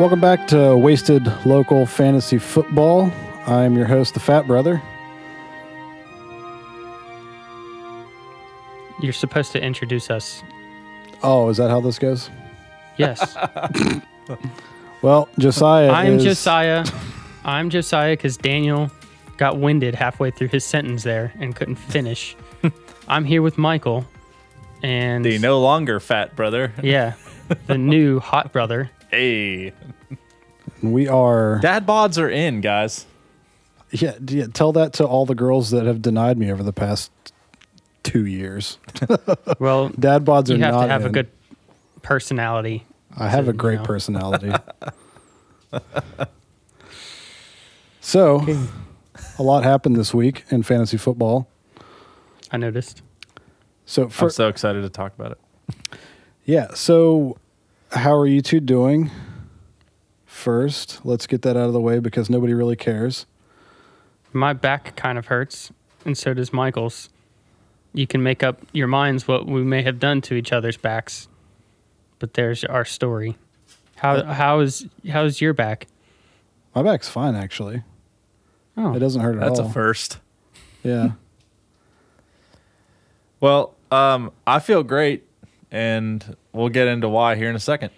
Welcome back to Wasted Local Fantasy Football. I'm your host, the Fat Brother. You're supposed to introduce us. Oh, is that how this goes? Yes. Well, Josiah. I'm is- Josiah. I'm Josiah because Daniel got winded halfway through his sentence there and couldn't finish. I'm here with Michael. And The no longer fat brother. yeah, the new hot brother. Hey. We are. Dad bods are in, guys. Yeah, yeah, tell that to all the girls that have denied me over the past two years. Well, Dad bods are you have not to have a good personality. I have to, a great you know. personality. so, a lot happened this week in fantasy football. I noticed. So, for, I'm so excited to talk about it. yeah, so how are you two doing? First, let's get that out of the way because nobody really cares. My back kind of hurts, and so does Michael's. You can make up your minds what we may have done to each other's backs, but there's our story. How how is how's your back? My back's fine, actually. Oh, It doesn't hurt at That's all. That's a first. Yeah. Well, um, I feel great, and we'll get into why here in a second.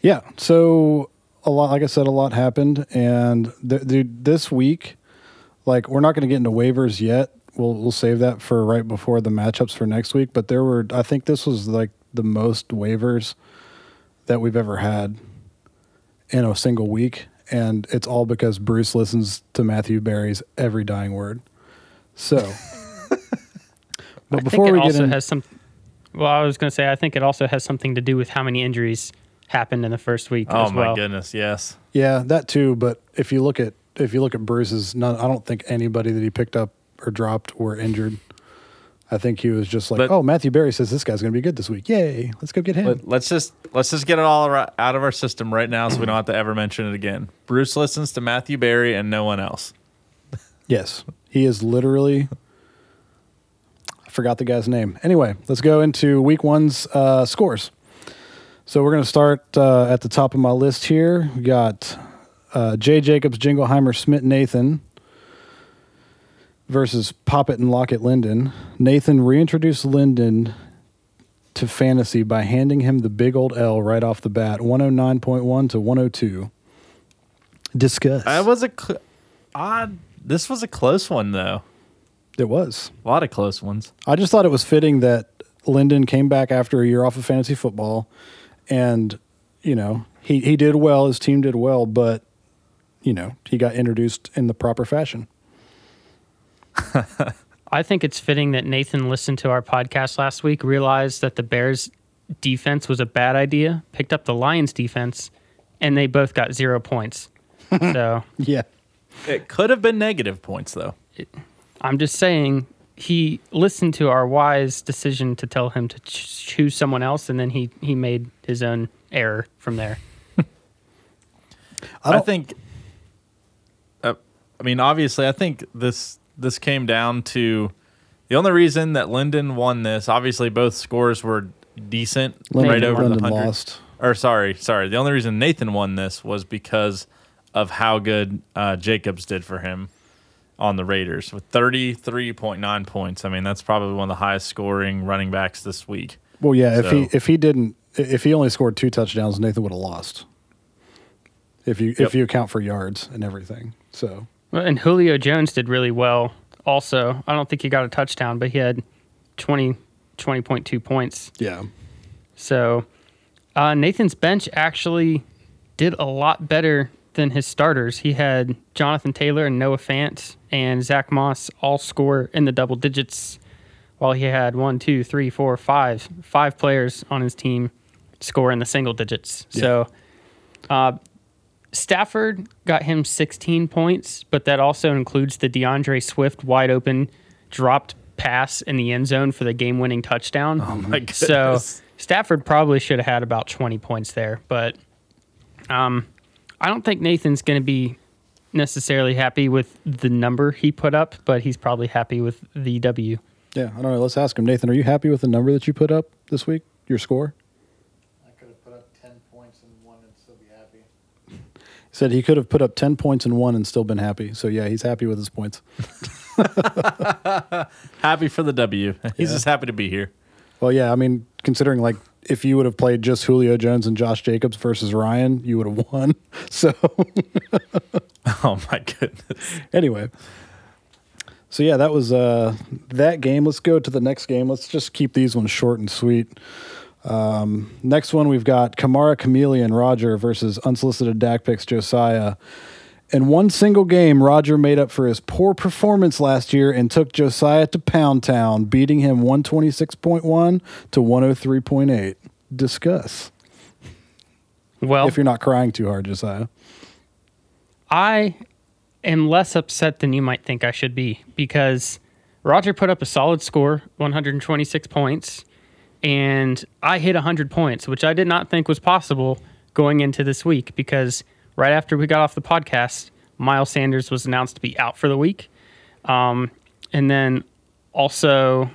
Yeah. So a lot, like I said, a lot happened, and th- dude, this week, like we're not going to get into waivers yet. We'll we'll save that for right before the matchups for next week. But there were, I think this was like the most waivers that we've ever had in a single week, and it's all because Bruce listens to Matthew Berry's every dying word. So. But I before think it we get also in, has some. Well, I was going to say I think it also has something to do with how many injuries happened in the first week Oh as my well. goodness, yes. Yeah, that too. But if you look at if you look at Bruce's, none, I don't think anybody that he picked up or dropped were injured. I think he was just like, But- "Oh, Matthew Berry says this guy's going to be good this week. Yay, let's go get him." Let, let's just let's just get it all out of our system right now, so we don't have to ever mention it again. Bruce listens to Matthew Berry and no one else. yes, he is literally. I forgot the guy's name. Anyway, let's go into week one's uh, scores. So we're going to start uh, at the top of my list here. We got uh, Jay Jacobs, Jingleheimer, Smith, Nathan versus Poppet and Lockett Linden. Nathan reintroduced Linden to fantasy by handing him the big old L right off the bat, 109.1 to 102. Discuss. That was a cl- odd. This was a close one though. it was. A lot of close ones. I just thought it was fitting that Linden came back after a year off of fantasy football, and you know he he did well. His team did well, but you know he got introduced in the proper fashion. I think it's fitting that Nathan listened to our podcast last week, realized that the Bears defense was a bad idea, picked up the Lions defense, and they both got zero points. so Yeah, It could have been negative points though. I'm just saying he listened to our wise decision to tell him to ch- choose someone else, and then he he made his own error from there. I, don't- think. Uh, I mean, obviously, I think this this came down to the only reason that Linden won this. Obviously, both scores were decent, Linden, right over Linden the hundred. lost. Or sorry, sorry. The only reason Nathan won this was because of how good uh, Jacobs did for him on the Raiders with thirty three point nine points. I mean, that's probably one of the highest scoring running backs this week. Well, yeah. If he if he didn't if he only scored two touchdowns, Nathan would have lost. If you Yep. if you account for yards and everything, so Well, And Julio Jones did really well. Also, I don't think he got a touchdown, but he had 20, 20.2 points. yeah, So uh, Nathan's bench actually did a lot better than his starters. He had Jonathan Taylor and Noah Fant and Zach Moss all score in the double digits, while he had one, two, three, four, five, five players on his team score in the single digits. So uh, Stafford got him 16 points, but that also includes the DeAndre Swift wide open dropped pass in the end zone for the game winning touchdown. Oh my goodness. So Stafford probably should have had about 20 points there, but um, I don't think Nathan's going to be necessarily happy with the number he put up, but he's probably happy with the W. yeah. I don't know. Let's ask him, Nathan. Are you happy with the number that you put up this week? Your score? I could have put up 10 points and won and still be happy. He Said he could have put up 10 points and one and still been happy. So, yeah, he's happy with his points. Happy for the W. He's just happy to be here. Well, yeah, I mean, considering like if you would have played just Julio Jones and Josh Jacobs versus Ryan, you would have won. So, Oh my goodness. anyway. So yeah, that was uh that game. Let's go to the next game. Let's just keep these ones short and sweet. Um, next one we've got Kamara Chameleon Roger versus unsolicited DAC picks Josiah. In one single game, Roger made up for his poor performance last year and took Josiah to Pound Town, beating him 126.1 to 103.8. Discuss. Well, If you're not crying too hard, Josiah. I am less upset than you might think I should be because Roger put up a solid score, 126 points, and I hit 100 points, which I did not think was possible going into this week because right after we got off the podcast, Miles Sanders was announced to be out for the week. Um, and then also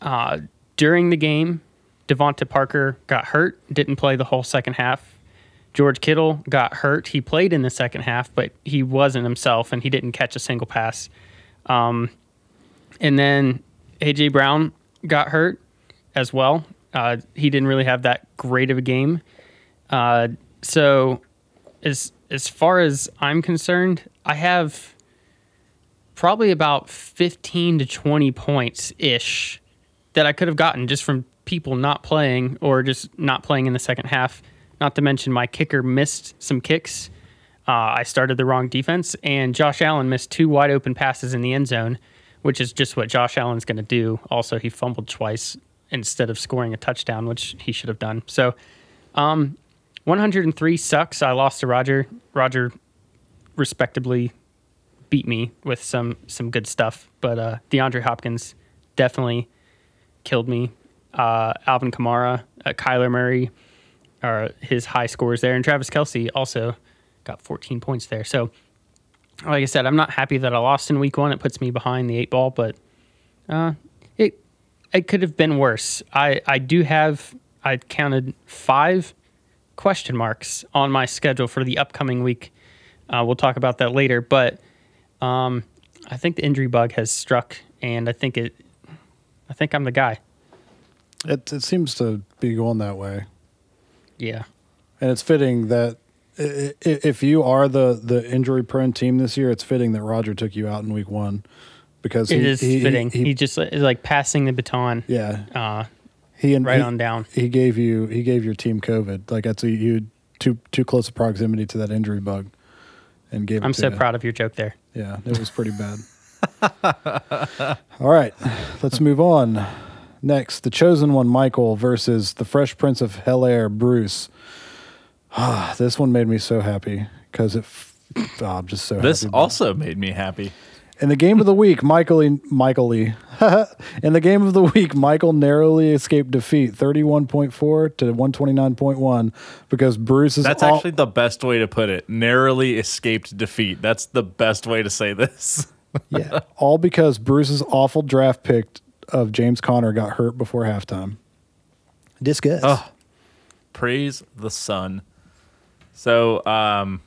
uh, during the game, DeVante Parker got hurt, didn't play the whole second half. George Kittle got hurt. He played in the second half, but he wasn't himself and he didn't catch a single pass. Um, and then AJ Brown got hurt as well. Uh, he didn't really have that great of a game. Uh, so, as as far as I'm concerned, I have probably about 15 to 20 points ish that I could have gotten just from people not playing or just not playing in the second half. Not to mention my kicker missed some kicks. Uh, I started the wrong defense, and Josh Allen missed two wide open passes in the end zone, which is just what Josh Allen's going to do. Also, he fumbled twice instead of scoring a touchdown, which he should have done. So, um, 103 sucks. I lost to Roger. Roger respectably beat me with some some good stuff, but uh, DeAndre Hopkins definitely killed me. Uh, Alvin Kamara, uh, Kyler Murray are his high scores there, and Travis Kelce also got 14 points there. So, like I said, I'm not happy that I lost in week one. It puts me behind the eight ball, but uh, it it could have been worse. I I do have I counted five question marks on my schedule for the upcoming week. Uh, we'll talk about that later, but um, I think the injury bug has struck, and I think it. I think I'm the guy. It, it seems to be going that way. Yeah. And it's fitting that if you are the, the injury prone team this year, it's fitting that Roger took you out in week one because It he, is he- fitting. He, He, just is like passing the baton yeah, uh, he and right he, on down. He gave you he gave your team COVID. Like that's a, you too too close a proximity to that injury bug, and gave. I'm to so you. proud of your joke there. Yeah, it was pretty bad. All right, let's move on. Next, the chosen one, Michael versus the Fresh Prince of Hell Air, Bruce. Ah, this one made me so happy because it. f- Oh, I'm just so This happy. also made me happy. In the game of the week, Michael Michael Lee. In the game of the week, Michael narrowly escaped defeat, thirty-one point four to one twenty-nine point one, because Bruce is That's all- actually the best way to put it. Narrowly escaped defeat. That's the best way to say this. yeah, all because Bruce's awful draft pick of James Conner got hurt before halftime. Discuss. Oh. Praise the sun. So, um,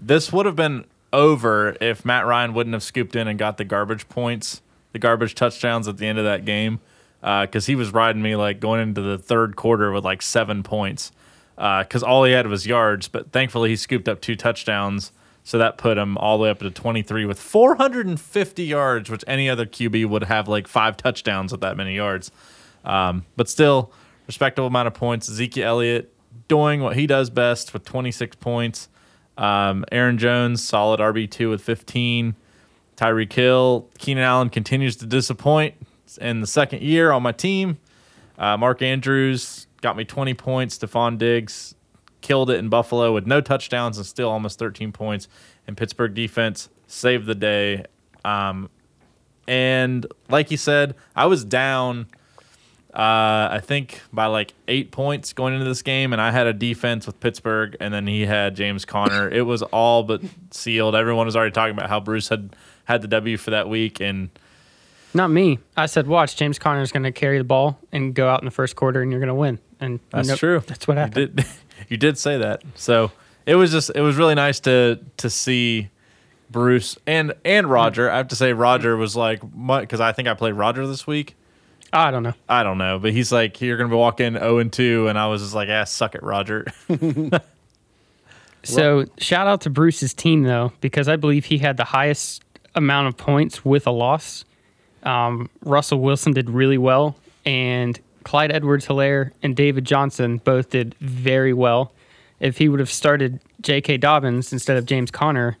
this would have been over if Matt Ryan wouldn't have scooped in and got the garbage points, the garbage touchdowns at the end of that game, because he was riding me like going into the third quarter with like seven points, because all he had was yards. But thankfully, he scooped up two touchdowns, so that put him all the way up to 23 with 450 yards, which any other QB would have like five touchdowns with that many yards. Um, but still, respectable amount of points. Ezekiel Elliott doing what he does best with 26 points. Um, Aaron Jones, solid RB2 with 15. Tyreek Hill, Keenan Allen continues to disappoint in the second year on my team. Uh, Mark Andrews got me 20 points. Stefon Diggs killed it in Buffalo with no touchdowns and still almost 13 points. And Pittsburgh defense saved the day. Um, and like you said, I was down, uh, I think, by like eight points going into this game. And I had a defense with Pittsburgh, and then he had James Conner. it was all but sealed. Everyone was already talking about how Bruce had had the W for that week. And Not me. I said, watch, James Conner is going to carry the ball and go out in the first quarter, and you're going to win. And That's nope, true. That's what happened. did, you did say that. So it was just it was really nice to to see Bruce and and Roger. I have to say Roger was like because I think I played Roger this week. I don't know. I don't know, but he's like you're gonna be walking zero and two, and I was just like, ah, suck it, Roger. So shout out to Bruce's team though, because I believe he had the highest amount of points with a loss. Um, Russell Wilson did really well, and Clyde Edwards Helaire and David Johnson both did very well. If he would have started J.K. Dobbins instead of James Conner,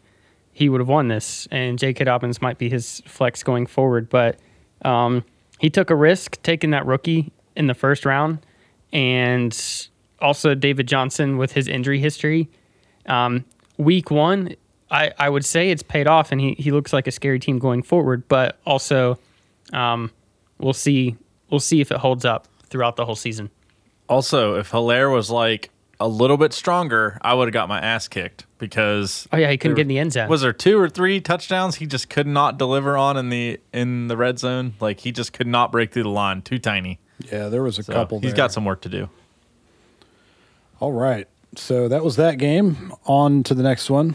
he would have won this, and J.K. Dobbins might be his flex going forward. But um, he took a risk taking that rookie in the first round, and also David Johnson with his injury history. Um, week one, I, I would say it's paid off, and he, he looks like a scary team going forward. But also, um, we'll see we'll see if it holds up throughout the whole season. also, if Helaire was like a little bit stronger, I would have got my ass kicked because Oh yeah, he couldn't There get in the end zone. was there two or three touchdowns he just could not deliver on in the in the red zone. Like he just could not break through the line. Too tiny. Yeah, there was a So couple. he's there. got some work to do. All right. So that was that game. On to the next one.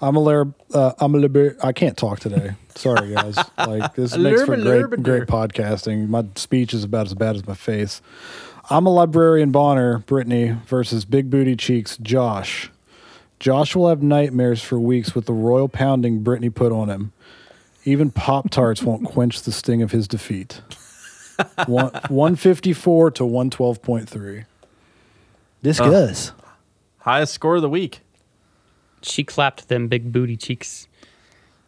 I'm a lair, uh, I'm a liber- I can't talk today. Sorry, guys. like this makes for great, great podcasting. My speech is about as bad as my face. I'm a librarian Bonner, Brittany versus Big Booty Cheeks, Josh. Josh will have nightmares for weeks with the royal pounding Brittany put on him. Even Pop Tarts won't quench the sting of his defeat. One, 154 to 112.3. Discuss. Highest score of the week. she clapped them big booty cheeks.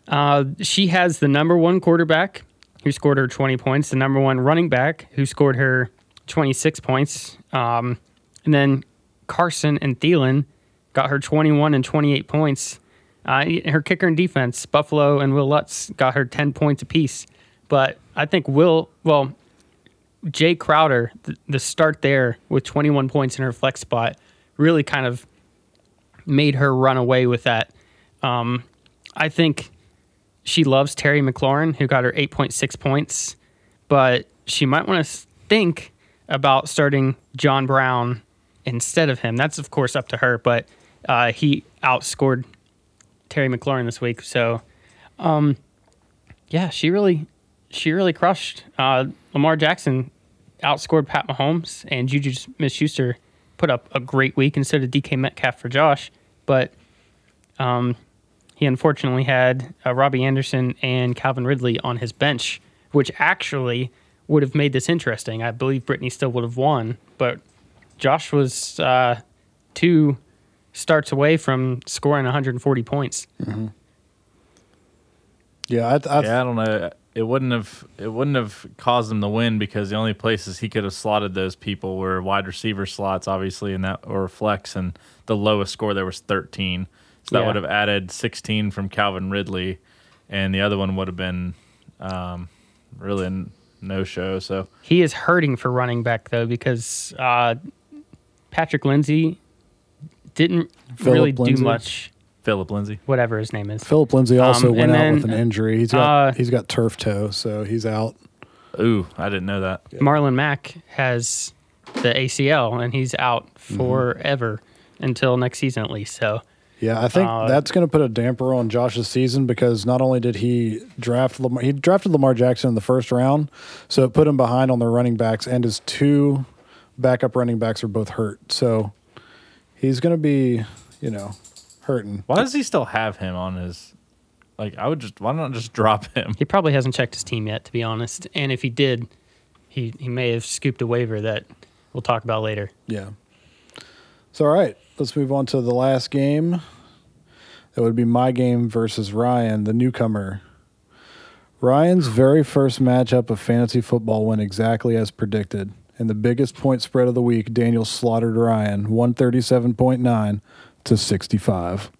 Uh, she has the number one quarterback who scored her 20 points, the number one running back who scored her 26 points, um, and then Carson and Thielen got her 21 and 28 points. Uh, her kicker and defense, Buffalo and Will Lutz, got her 10 points apiece. But I think Will, well, Jay Crowder, the, the start there with 21 points in her flex spot, really kind of made her run away with that. Um, I think she loves Terry McLaurin, who got her 8.6 points, but she might want to think about starting John Brown instead of him. That's, of course, up to her, but uh, he outscored Terry McLaurin this week. So, um, yeah, she really, she really crushed. Uh, Lamar Jackson outscored Pat Mahomes, and Juju Smith Schuster put up a great week instead of DK Metcalf for Josh. But um, he unfortunately had uh, Robbie Anderson and Calvin Ridley on his bench, which actually would have made this interesting. I believe Brittany still would have won, but Josh was uh, two starts away from scoring 140 points. Yeah, I, I, Yeah, I don't know. It wouldn't have it wouldn't have caused him to win because the only places he could have slotted those people were wide receiver slots, obviously, and that or flex, and the lowest score there was thirteen. So that Yeah. would have added sixteen from Calvin Ridley, and the other one would have been um, really n- no show. So He is hurting for running back though because uh, Patrick Lindsay didn't Phillip really Lindsay? do much. Philip Lindsay. Whatever his name is. Philip Lindsay also Um, went and out then, with an injury. He's got uh, he's got turf toe, so he's out. Ooh, I didn't know that. Marlon Mack has the ACL and he's out Mm-hmm. forever until next season at least. So Yeah, I think Uh, that's going to put a damper on Josh's season because not only did he draft Lamar, he drafted Lamar Jackson in the first round, so it put him behind on their running backs, and his two backup running backs are both hurt. So he's going to be, you know, hurting. Why does he still have him on his? Like, I would just why not just drop him? he probably hasn't checked his team yet, to be honest. And if he did, he, he may have scooped a waiver that we'll talk about later. Yeah. So all right, let's move on to the last game. That would be my game versus Ryan, the newcomer. Ryan's very first matchup of fantasy football went exactly as predicted. In the biggest point spread of the week, Daniel slaughtered Ryan 137.9 to 65.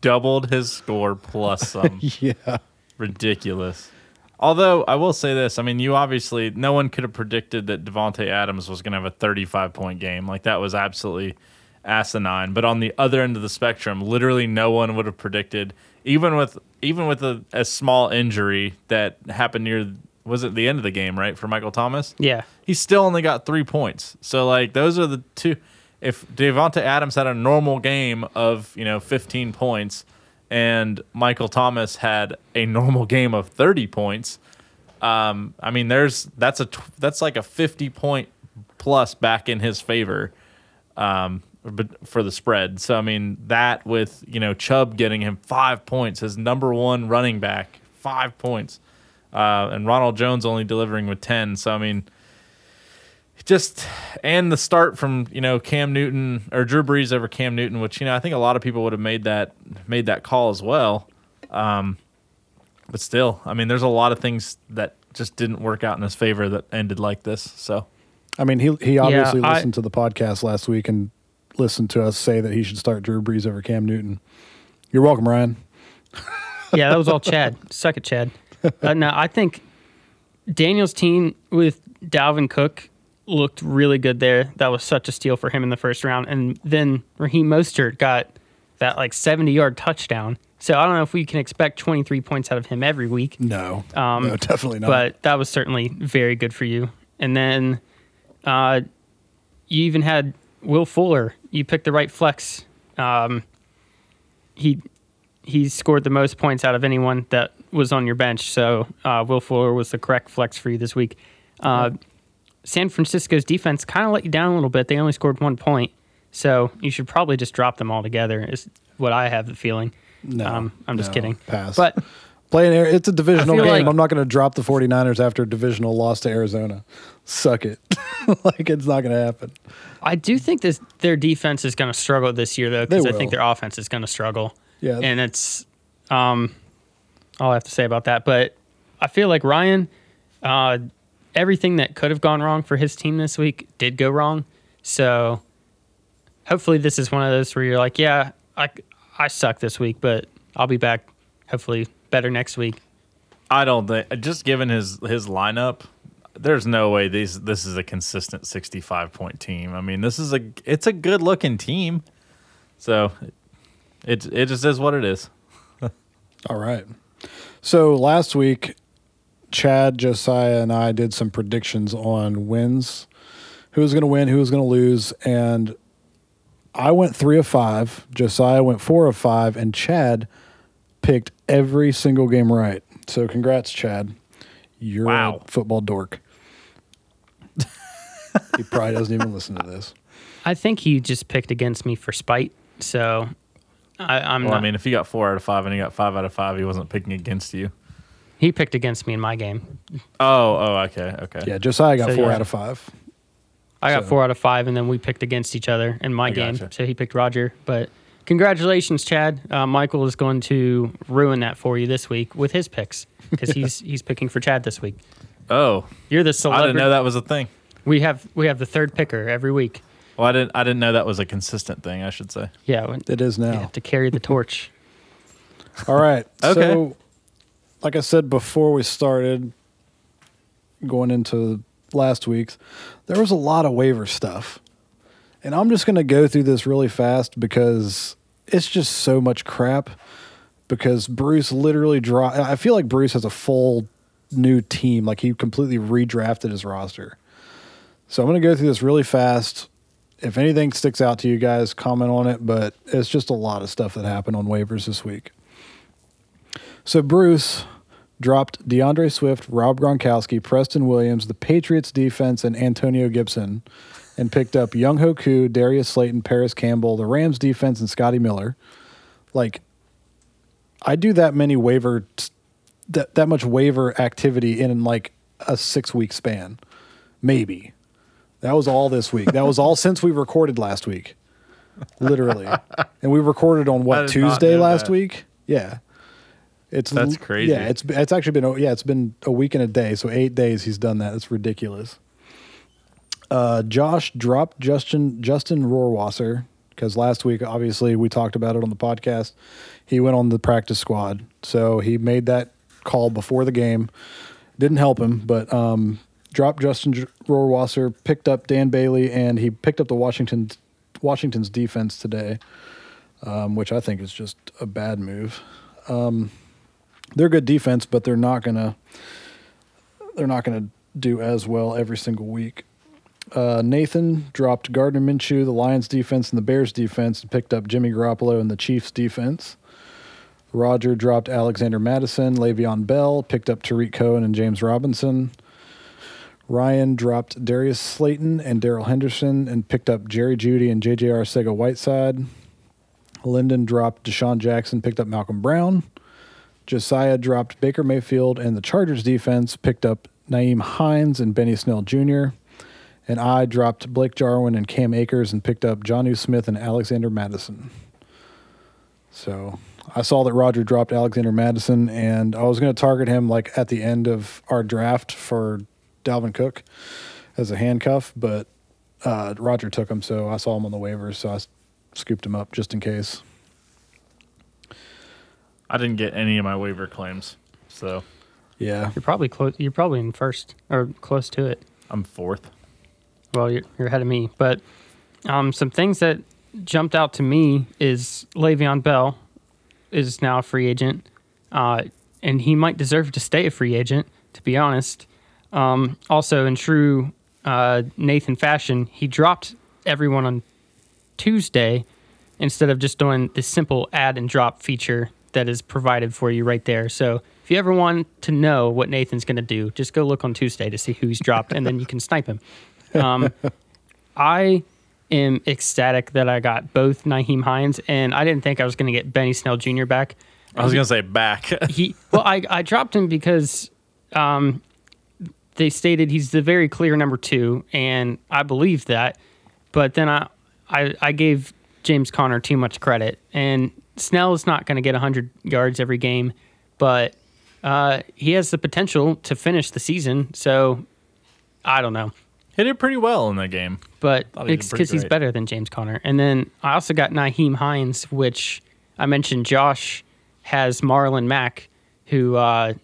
Doubled his score plus some. Yeah. ridiculous. Although I will say this, I mean, you obviously no one could have predicted that Davante Adams was going to have a 35 point game. Like that was absolutely asinine. But on the other end of the spectrum, literally no one would have predicted, even with even with a, a small injury that happened near was it the end of the game, right, for Michael Thomas? Yeah. he still only got three points. So like those are the two. if Davante Adams had a normal game of you know 15 points, and Michael Thomas had a normal game of 30 points, um, I mean, there's that's a that's like a 50 point plus back in his favor, um, but for the spread. So I mean, that with you know Chubb getting him five points, his number one running back, five points, uh, and Ronald Jones only delivering with 10. So I mean just and the start from you know Cam Newton or Drew Brees over Cam Newton, which you know I think a lot of people would have made that made that call as well. Um, but still, I mean, there's a lot of things that just didn't work out in his favor that ended like this. So I mean, he he obviously I- listened to the podcast last week and listened to us say that he should start Drew Brees over Cam Newton. You're welcome, Ryan. yeah, that was all Chad. Suck it, Chad. Uh, no, I think Daniel's team with Dalvin Cook looked really good there. That was such a steal for him in the first round. And then Raheem Mostert got that like 70 yard touchdown. So I don't know if we can expect 23 points out of him every week. No, Um, no, definitely not. But that was certainly very good for you. And then uh, you even had Will Fuller. You picked the right flex. Um, he he scored the most points out of anyone that was on your bench. So uh, Will Fuller was the correct flex for you this week. Uh, San Francisco's defense kind of let you down a little bit. They only scored one point. So you should probably just drop them all together, is what I have the feeling. no, um, I'm just no, kidding. Pass. But playing air, it's a divisional game. like- I'm not going to drop the 49ers after a divisional loss to Arizona. Suck it. like it's not going to happen. I do think this their defense is going to struggle this year though because I think their offense is going to struggle. Yeah. and it's um, all I have to say about that. But I feel like Ryan, uh, everything that could have gone wrong for his team this week did go wrong. So hopefully this is one of those where you're like, yeah, I I suck this week, but I'll be back hopefully better next week. I don't think just given his his lineup, there's no way these this is a consistent 65 point team. I mean, this is a it's a good looking team. So it it just is what it is. All right. So last week, Chad, Josiah, and I did some predictions on wins, who was going to win, who was going to lose, and I went three of five. Josiah went four of five, and Chad picked every single game right. So congrats, Chad. You're Wow. a football dork. he probably doesn't even listen to this. I think he just picked against me for spite. So I, I'm Well, not. I mean, if he got four out of five and he got five out of five, he wasn't picking against you. he picked against me in my game. Oh, oh, okay, okay. Yeah, Josiah got So, four yeah. out of five. I got So- four out of five, and then we picked against each other in my I game. gotcha. So he picked Roger. But congratulations, Chad. Uh, Michael is going to ruin that for you this week with his picks because he's he's picking for Chad this week. Oh, You're the select. I didn't know that was a thing. We have we have the third picker every week. Well, I didn't I didn't know that was a consistent thing. I should say. Yeah, we It is now. we have to carry the torch. All right. Okay. So, like I said before we started going into last week's, there was a lot of waiver stuff. And I'm just going to go through this really fast because it's just so much crap. Because Bruce literally draw. I feel like Bruce has a full new team. Like he completely redrafted his roster. So I'm going to go through this really fast. If anything sticks out to you guys, comment on it. But it's just a lot of stuff that happened on waivers this week. So Bruce dropped DeAndre Swift, Rob Gronkowski, Preston Williams, the Patriots defense, and Antonio Gibson, and picked up Young Hoku, Darius Slayton, Parris Campbell, the Rams defense, and Scotty Miller. Like, I do that many waiver, that that much waiver activity in like a six week span, maybe. That was all this week. That was all since we recorded last week, literally. And we recorded on what Tuesday last that. week. Yeah, it's That's crazy. Yeah, it's it's actually been yeah it's been a week and a day. So eight days he's done that. It's ridiculous. Uh, Josh dropped Justin Justin Rohrwasser because last week obviously we talked about it on the podcast. He went on the practice squad, so he made that call before the game. Didn't help him, but um, dropped Justin Rohrwasser, picked up Dan Bailey, and he picked up the Washington Washington's defense today, um, which I think is just a bad move. Um, they're good defense, but they're not gonna they're not gonna do as well every single week. Uh, Nathan dropped Gardner Minshew, the Lions defense, and the Bears defense, and picked up Jimmy Garoppolo and the Chiefs defense. Roger dropped Alexander Mattison, Le'Veon Bell, picked up Tarik Cohen and James Robinson. Ryan dropped Darius Slayton and Darrell Henderson and picked up Jerry Jeudy and JJ Arcega Whiteside. Lyndon dropped DeSean Jackson, picked up Malcolm Brown. Josiah dropped Baker Mayfield and the Chargers defense, picked up Nyheim Hines and Benny Snell Jr. And I dropped Blake Jarwin and Cam Akers and picked up Jonnu Smith and Alexander Mattison. So I saw that Roger dropped Alexander Mattison, and I was going to target him like at the end of our draft for Dalvin Cook as a handcuff, but uh, Roger took him, so I saw him on the waivers, so I scooped him up just in case. I didn't get any of my waiver claims, so Yeah, You're probably close. You're probably in first or close to it. I'm fourth. Well, you're, you're ahead of me. But um, some things that jumped out to me is Le'Veon Bell is now a free agent, uh, and he might deserve to stay a free agent. To be honest. Um, also, in true uh, Nathan fashion, he dropped everyone on Tuesday instead of just doing the simple add and drop feature that is provided for you right there. So if you ever want to know what Nathan's going to do, just go look on Tuesday to see who's dropped, and then you can snipe him. Um, I am ecstatic that I got both Nyheim Hines, and I didn't think I was going to get Benny Snell Jr. back. I was gonna say back. He well, I, I dropped him because um, they stated he's the very clear number two, and I believe that. But then I I, I gave James Conner too much credit, and Snell is not going to get 100 yards every game, but uh, he has the potential to finish the season. So I don't know Hit it pretty well in that game. but he did it's because he's better than James Conner. And then I also got Nyheim Hines, which I mentioned. Josh has Marlon Mack, who uh,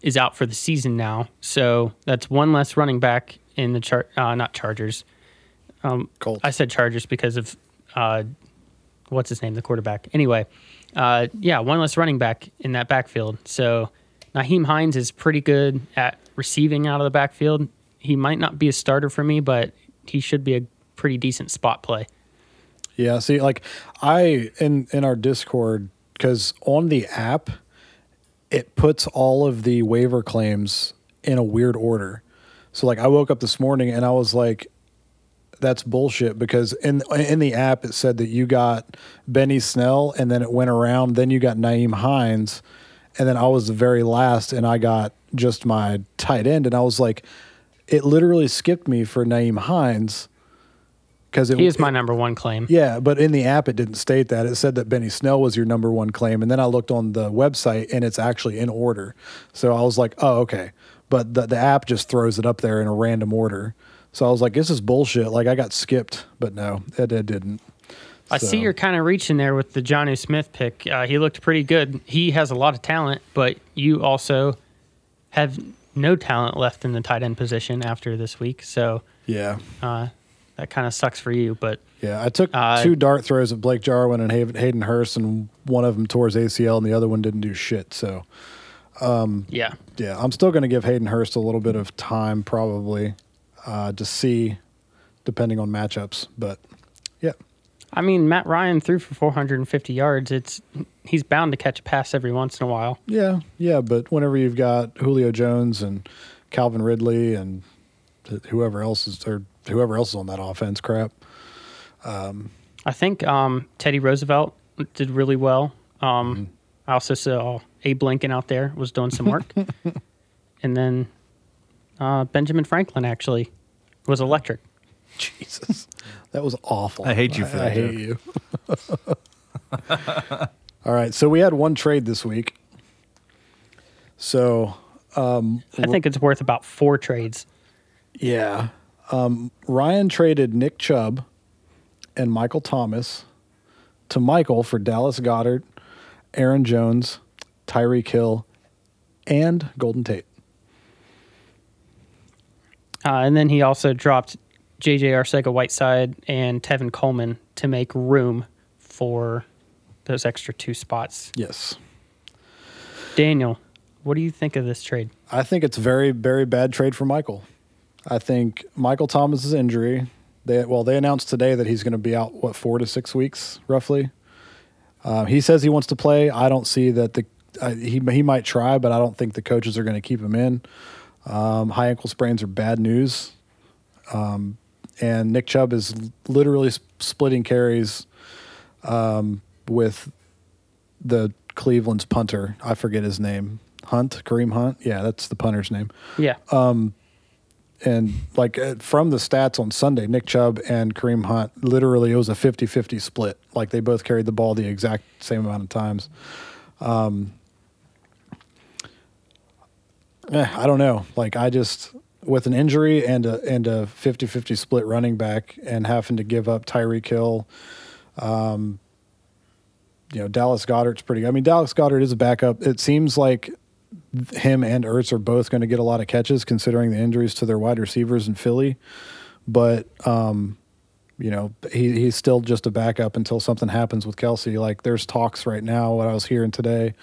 is out for the season now. So that's one less running back in the char- uh, not Chargers. Colts. I said Chargers because of uh, what's his name, the quarterback. Anyway, uh, yeah, one less running back in that backfield. So Nyheim Hines is pretty good at receiving out of the backfield. He might not be a starter for me, but he should be a pretty decent spot play. Yeah, see, like I in in our Discord because on the app, it puts all of the waiver claims in a weird order. So like I woke up this morning and I was like, "That's bullshit," because in in the app it said that you got Benny Snell and then it went around. Then you got Nyheim Hines, and then I was the very last and I got just my tight end, and I was like, it literally skipped me for Nyheim Hines. Because He is my number one claim. yeah, but in the app it didn't state that. It said that Benny Snell was your number one claim, and then I looked on the website and it's actually in order. So I was like, oh okay, but the the app just throws it up there in a random order. So I was like, this is bullshit. Like I got skipped, but no, it, it didn't. I So- see you're kind of reaching there with the Jonnu Smith pick. Uh, he looked pretty good. He has a lot of talent, but you also have no talent left in the tight end position after this week. So Yeah, uh, that kind of sucks for you. But yeah. I took Uh, two dart throws at Blake Jarwin and Hay- Hayden Hurst, and one of them tore his ACL, and the other one didn't do shit. So yeah, yeah, I'm still going to give Hayden Hurst a little bit of time, probably, uh, to see, depending on matchups. But yeah. I mean Matt Ryan threw for 450 yards. It's he's bound to catch a pass every once in a while. Yeah, yeah, but whenever you've got Julio Jones and Calvin Ridley and whoever else is or whoever else is on that offense, crap. I think um, Teddy Roosevelt did really well. Um, I also saw Abe Lincoln out there was doing some work, and then uh, Benjamin Franklin actually was electric. Jesus, that was awful. I hate you for I, that I hate you. All right, so we had one trade this week. So I think it's worth about four trades. yeah, um, Ryan traded Nick Chubb and Michael Thomas to Michael for Dallas Goedert, Aaron Jones, Tyreek Hill, and Golden Tate. Uh, and then he also dropped J.J. Arcega Whiteside and Tevin Coleman to make room for those extra two spots. Yes. Daniel, what do you think of this trade? I think it's very, very bad trade for Michael. I think Michael Thomas's injury. They well, they announced today that he's going to be out what four to six weeks roughly. Uh, he says he wants to play. I don't see that the uh, he he might try, but I don't think the coaches are going to keep him in. Um, high ankle sprains are bad news, um, and Nick Chubb is literally sp- splitting carries um, with the Cleveland's punter. I forget his name. Hunt, Kareem Hunt. Yeah, that's the punter's name. Yeah. And like uh, from the stats on Sunday, Nick Chubb and Kareem Hunt, literally it was a 50 50 split. Like they both carried the ball the exact same amount of times. Um, eh, I don't know. Like I just, with an injury and a, and a 50 50 split running back and having to give up Tyreek Hill, um, you know, Dallas Goedert's pretty. I mean, Dallas Goddard is a backup. It seems like him and Ertz are both going to get a lot of catches considering the injuries to their wide receivers in Philly. But um, you know, he he's still just a backup until something happens with Kelce. Like there's talks right now. What I was hearing today,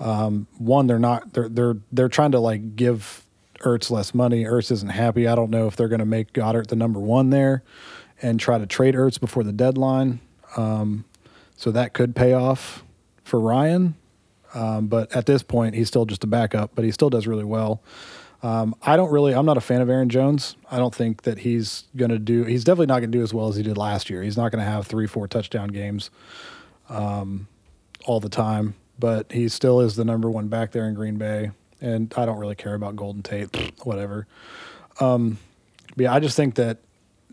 um, one they're not they're they're they're trying to like give Ertz less money. Ertz isn't happy. I don't know if they're going to make Goedert the number one there and try to trade Ertz before the deadline. Um, so that could pay off for Ryan. Um, but at this point, he's still just a backup, but he still does really well. Um, I don't really, I'm not a fan of Aaron Jones. I don't think that he's going to do, he's definitely not going to do as well as he did last year. He's not going to have three, four touchdown games um, all the time, but he still is the number one back there in Green Bay. And I don't really care about Golden Tate, whatever. Um, but yeah, I just think that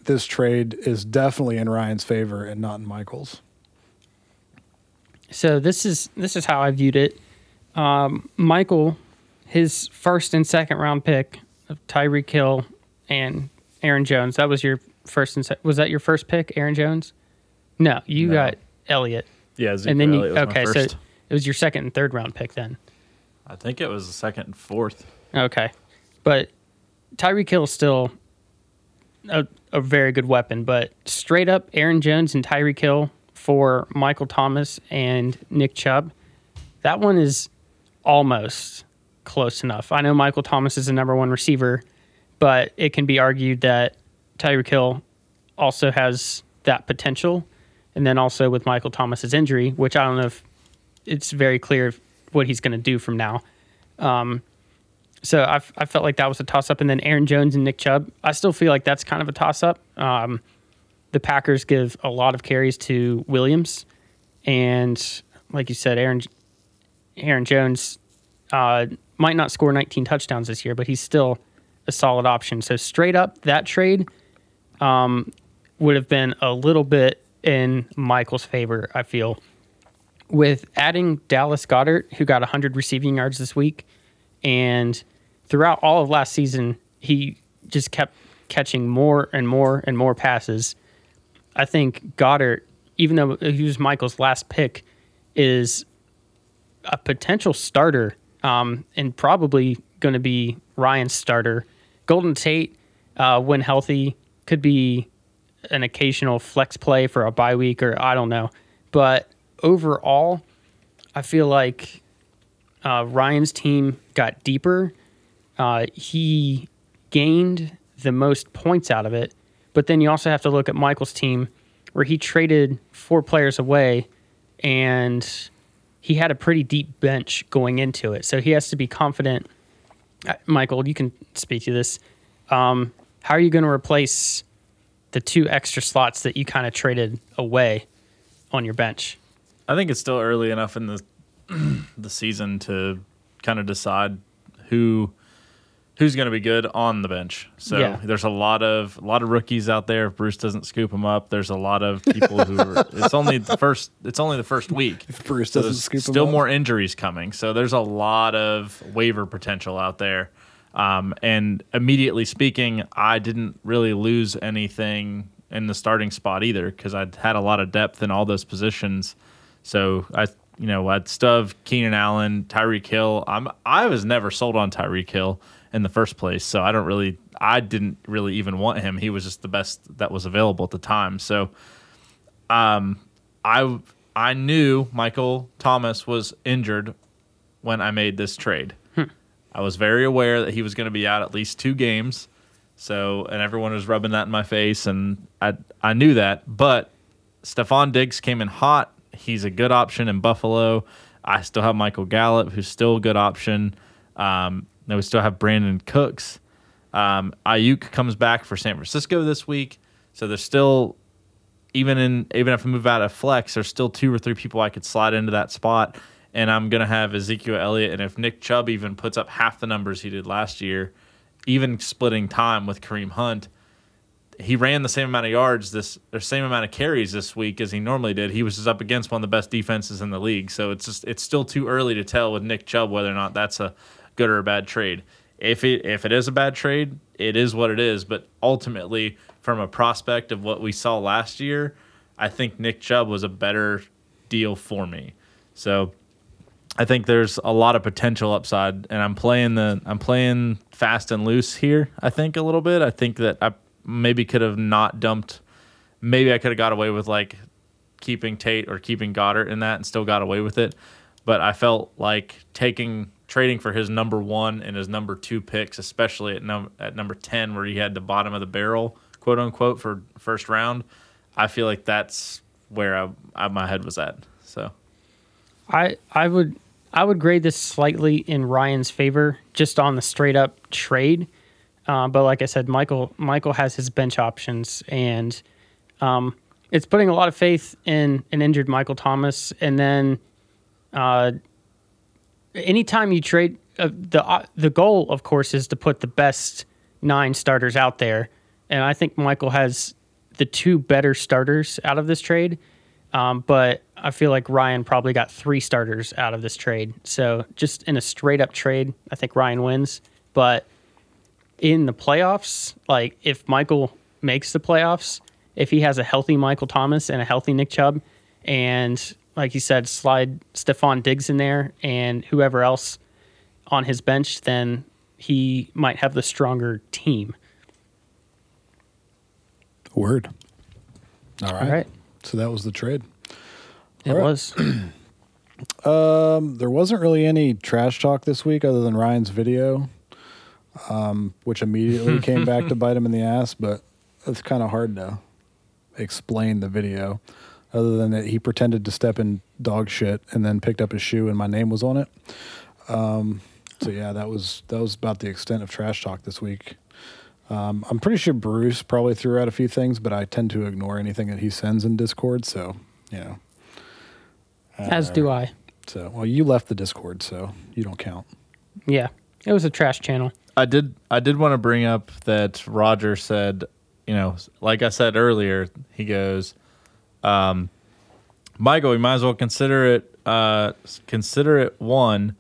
this trade is definitely in Ryan's favor and not in Michael's. So this is this is how I viewed it. Um, Michael, his first and second round pick of Tyreek Hill and Aaron Jones. That was your first and se- was that your first pick, Aaron Jones? No, you No. got Elliott, Yeah, Zeke and then you Elliott was my okay. So it was your second and third round pick then. I think it was the second and fourth. Okay, but Tyreek Hill is still a, a very good weapon. But straight up, Aaron Jones and Tyreek Hill for Michael Thomas and Nick Chubb. That one is almost close enough. I know Michael Thomas is the number one receiver, but it can be argued that Tyreek Hill also has that potential. And then also with Michael Thomas's injury, which I don't know if it's very clear what he's going to do from now. Um, so I, I felt like that was a toss up. And then Aaron Jones and Nick Chubb, I still feel like that's kind of a toss up. Um, the Packers give a lot of carries to Williams, and like you said, Aaron Aaron Jones uh, might not score 19 touchdowns this year, but he's still a solid option. So straight up, that trade um, would have been a little bit in Michael's favor. I feel with adding Dallas Goedert, who got 100 receiving yards this week, and throughout all of last season, he just kept catching more and more and more passes. I think Goddard, even though he was Michael's last pick, is a potential starter um, and probably going to be Ryan's starter. Golden Tate, uh, when healthy, could be an occasional flex play for a bye week or I don't know. But overall, I feel like uh, Ryan's team got deeper. Uh, he gained the most points out of it. But then you also have to look at Michael's team where he traded four players away and he had a pretty deep bench going into it. So he has to be confident. Uh, Michael, you can speak to this. Um, how are you going to replace the two extra slots that you kind of traded away on your bench? I think it's still early enough in the the season to kind of decide who who's going to be good on the bench. So Yeah. there's a lot of a lot of rookies out there. If Bruce doesn't scoop them up, there's a lot of people who are. It's only the first. It's only the first week. If Bruce So doesn't scoop still up. more injuries coming. So there's a lot of waiver potential out there. Um, and immediately speaking, I didn't really lose anything in the starting spot either because I'd had a lot of depth in all those positions. So I, you know, I'd Stove, Keenan Allen, Tyreek Hill. I'm I was never sold on Tyreek Hill in the first place. So I don't really, I didn't really even want him. He was just the best that was available at the time. So um, I I knew Michael Thomas was injured when I made this trade. I was very aware that he was going to be out at least two games. So, and everyone was rubbing that in my face, and I I knew that. But Stefon Diggs came in hot. He's a good option in Buffalo. I still have Michael Gallup, who's still a good option. Um, then we still have Brandin Cooks. Um, Aiyuk comes back for San Francisco this week, so there's still even in even if I move out of flex, there's still two or three people I could slide into that spot, and I'm gonna have Ezekiel Elliott. And if Nick Chubb even puts up half the numbers he did last year, even splitting time with Kareem Hunt, he ran the same amount of yards this or same amount of carries this week as he normally did. He was just up against one of the best defenses in the league. So it's just it's still too early to tell with Nick Chubb whether or not that's a good or a bad trade. If it if it is a bad trade, it is what it is. But ultimately, from a prospect of what we saw last year, I think Nick Chubb was a better deal for me. So I think there's a lot of potential upside, and I'm playing the I'm playing fast and loose here. I think a little bit. I think that I maybe could have not dumped. Maybe I could have got away with like keeping Tate or keeping Goedert in that and still got away with it. But I felt like taking trading for his number one and his number two picks, especially at num at number ten, where he had the bottom of the barrel, quote unquote, for first round. I feel like that's where I, I my head was at. So I I would I would grade this slightly in Ryan's favor, just on the straight up trade. Uh, but like I said, Michael Michael has his bench options, and um, it's putting a lot of faith in an injured Michael Thomas. And then, uh, anytime you trade, uh, the uh, the goal, of course, is to put the best nine starters out there. And I think Michael has the two better starters out of this trade. Um, but I feel like Ryan probably got three starters out of this trade. So just in a straight up trade, I think Ryan wins. But in the playoffs, like if Michael makes the playoffs, if he has a healthy Michael Thomas and a healthy Nick Chubb, and like you said, slide Stefon Diggs in there and whoever else on his bench, then he might have the stronger team. Word. All right. All right. So that was the trade. It All right. was. Um, there wasn't really any trash talk this week other than Ryan's video, um, which immediately came back to bite him in the ass. But it's kind of hard to explain the video, other than that he pretended to step in dog shit and then picked up his shoe and my name was on it. Um, so yeah, that was that was about the extent of trash talk this week. Um, I'm pretty sure Bruce probably threw out a few things, but I tend to ignore anything that he sends in Discord. So you know. As do I. So, well, you left the Discord, so you don't count. Yeah. It was a trash channel. I did I did want to bring up that Roger said, you know, like I said earlier, he goes, um, Michael, we might as well consider it uh, consider it one,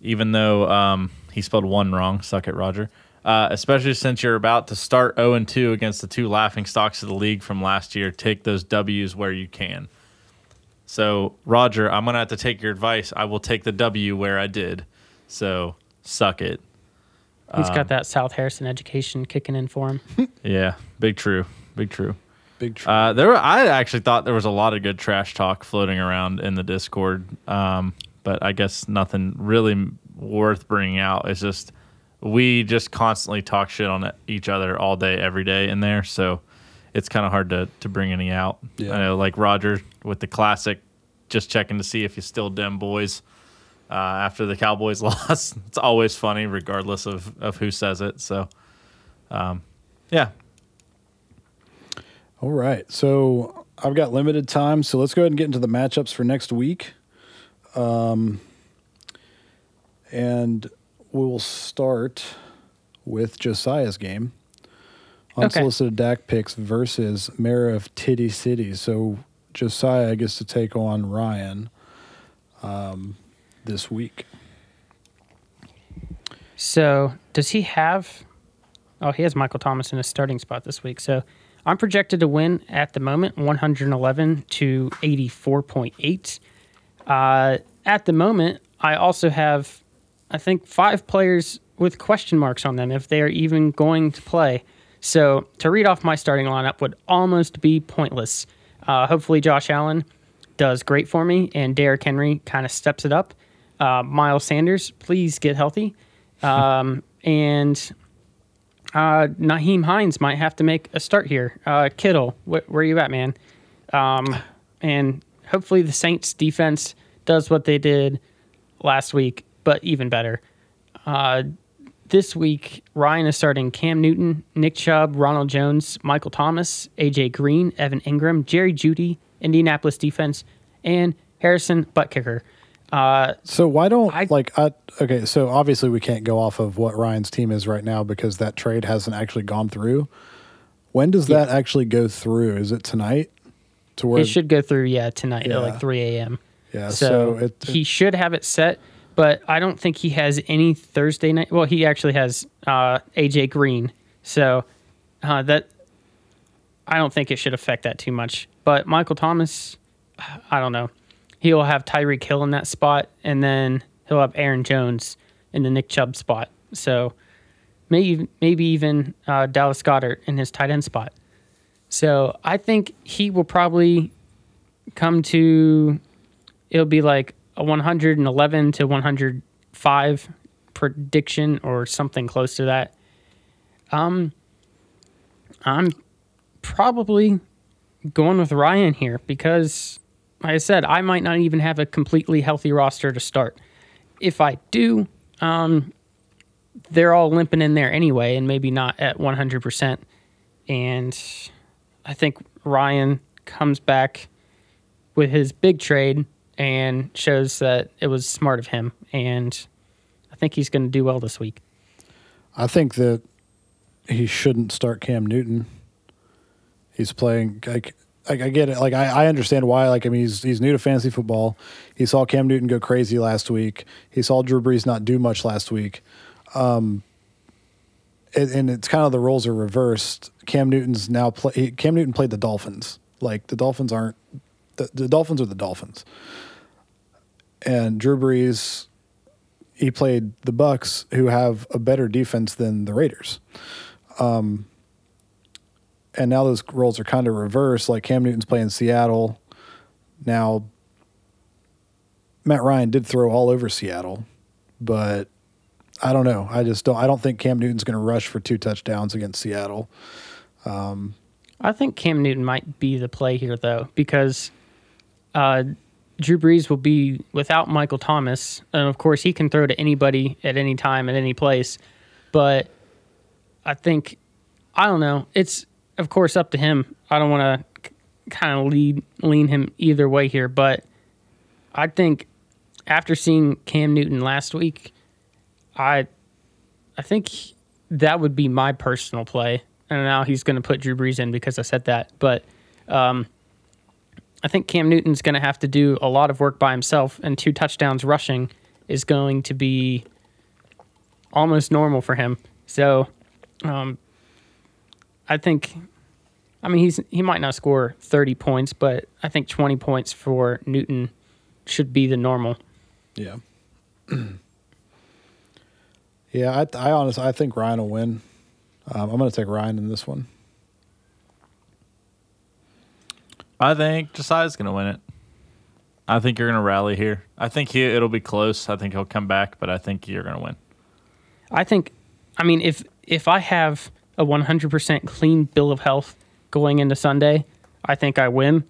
even though um, he spelled one wrong. Suck it, Roger. Uh, especially since you're about to start 0 and 2 against the two laughing stocks of the league from last year. Take those W's where you can. So, Roger, I'm gonna have to take your advice. I will take the W where I did. So, suck it. He's Um, got that South Harrison education kicking in for him. Yeah, big true, big true. Big true. Uh, there, were, I actually thought there was a lot of good trash talk floating around in the Discord, um, but I guess nothing really worth bringing out. It's just we just constantly talk shit on each other all day, every day in there. So it's kind of hard to to bring any out. Yeah. I know, like Roger with the classic, just checking to see if you still dem boys. Uh, after the Cowboys lost, it's always funny, regardless of, of who says it. So, um, yeah, All right. So I've got limited time, so let's go ahead and get into the matchups for next week. Um, and we will start with Josiah's game. Unsolicited Dak picks versus Mayor of Titty City. So Josiah gets to take on Ryan um, this week. So does he have? Oh, he has Michael Thomas in his starting spot this week. So I'm projected to win at the moment, 111 to 84.8. Uh, at the moment, I also have, I think, five players with question marks on them if they are even going to play. So to read off my starting lineup would almost be pointless. Uh, hopefully, Josh Allen does great for me, and Derrick Henry kind of steps it up. Uh, Miles Sanders, please get healthy. Um, and Uh, Nyheim Hines might have to make a start here. Uh, Kittle, wh- where are you at, man? Um, and hopefully the Saints defense does what they did last week, but even better. Uh, this week, Ryan is starting Cam Newton, Nick Chubb, Ronald Jones, Michael Thomas, AJ Green, Evan Engram, Jerry Jeudy, Indianapolis defense, and Harrison butt kicker. Uh, So why don't I- like I okay, so obviously we can't go off of what Ryan's team is right now because that trade hasn't actually gone through. When does that actually go through? Is it tonight? To where it should go through, yeah, tonight Yeah. at like 3 a.m. yeah, So, so, it, he should have it set, but I don't think he has any Thursday night. Well, he actually has uh, AJ Green, so uh, that I don't think it should affect that too much. But Michael Thomas, I don't know. He'll have Tyreek Hill in that spot, and then he'll have Aaron Jones in the Nick Chubb spot. So maybe maybe even uh, Dallas Goedert in his tight end spot. So I think he will probably come to it'll be like a 111 to 105 prediction or something close to that. Um, I'm probably going with Ryan here because, like I said, I might not even have a completely healthy roster to start. If I do, um, they're all limping in there anyway, and maybe not at 100%. And I think Ryan comes back with his big trade and shows that it was smart of him. And I think he's going to do well this week. I think that he shouldn't start Cam Newton. He's playing like like I get it. Like I, I understand why. Like I mean, he's he's new to fantasy football. He saw Cam Newton go crazy last week. He saw Drew Brees not do much last week. Um, and, and it's kind of the roles are reversed. Cam Newton's now play. Cam Newton played the Dolphins. Like the Dolphins aren't the, the Dolphins are the Dolphins. And Drew Brees, he played the Bucks, who have a better defense than the Raiders. Um, and now those roles are kind of reversed. Like Cam Newton's playing Seattle. Now, Matt Ryan did throw all over Seattle, but I don't know. I just don't. I don't think Cam Newton's going to rush for two touchdowns against Seattle. I think Cam Newton might be the play here, though, because uh, Drew Brees will be without Michael Thomas. And of course, he can throw to anybody at any time, at any place. But I think, I don't know. It's, of course, up to him. I don't want to kind of lead lean him either way here. But I think after seeing Cam Newton last week, I I think that would be my personal play. And now he's going to put Drew Brees in because I said that. But um, I think Cam Newton's going to have to do a lot of work by himself, and two touchdowns rushing is going to be almost normal for him. So um, I think, I mean, he's he might not score 30 points, but I think 20 points for Newton should be the normal. Yeah. yeah, I, I honestly I think Ryan will win. Um, I'm going to take Ryan in this one. I think Josiah's going to win it. I think you're going to rally here. I think he, it'll be close. I think he'll come back, but I think you're going to win. I think, I mean, if if I have a 100% clean bill of health going into Sunday, I think I win.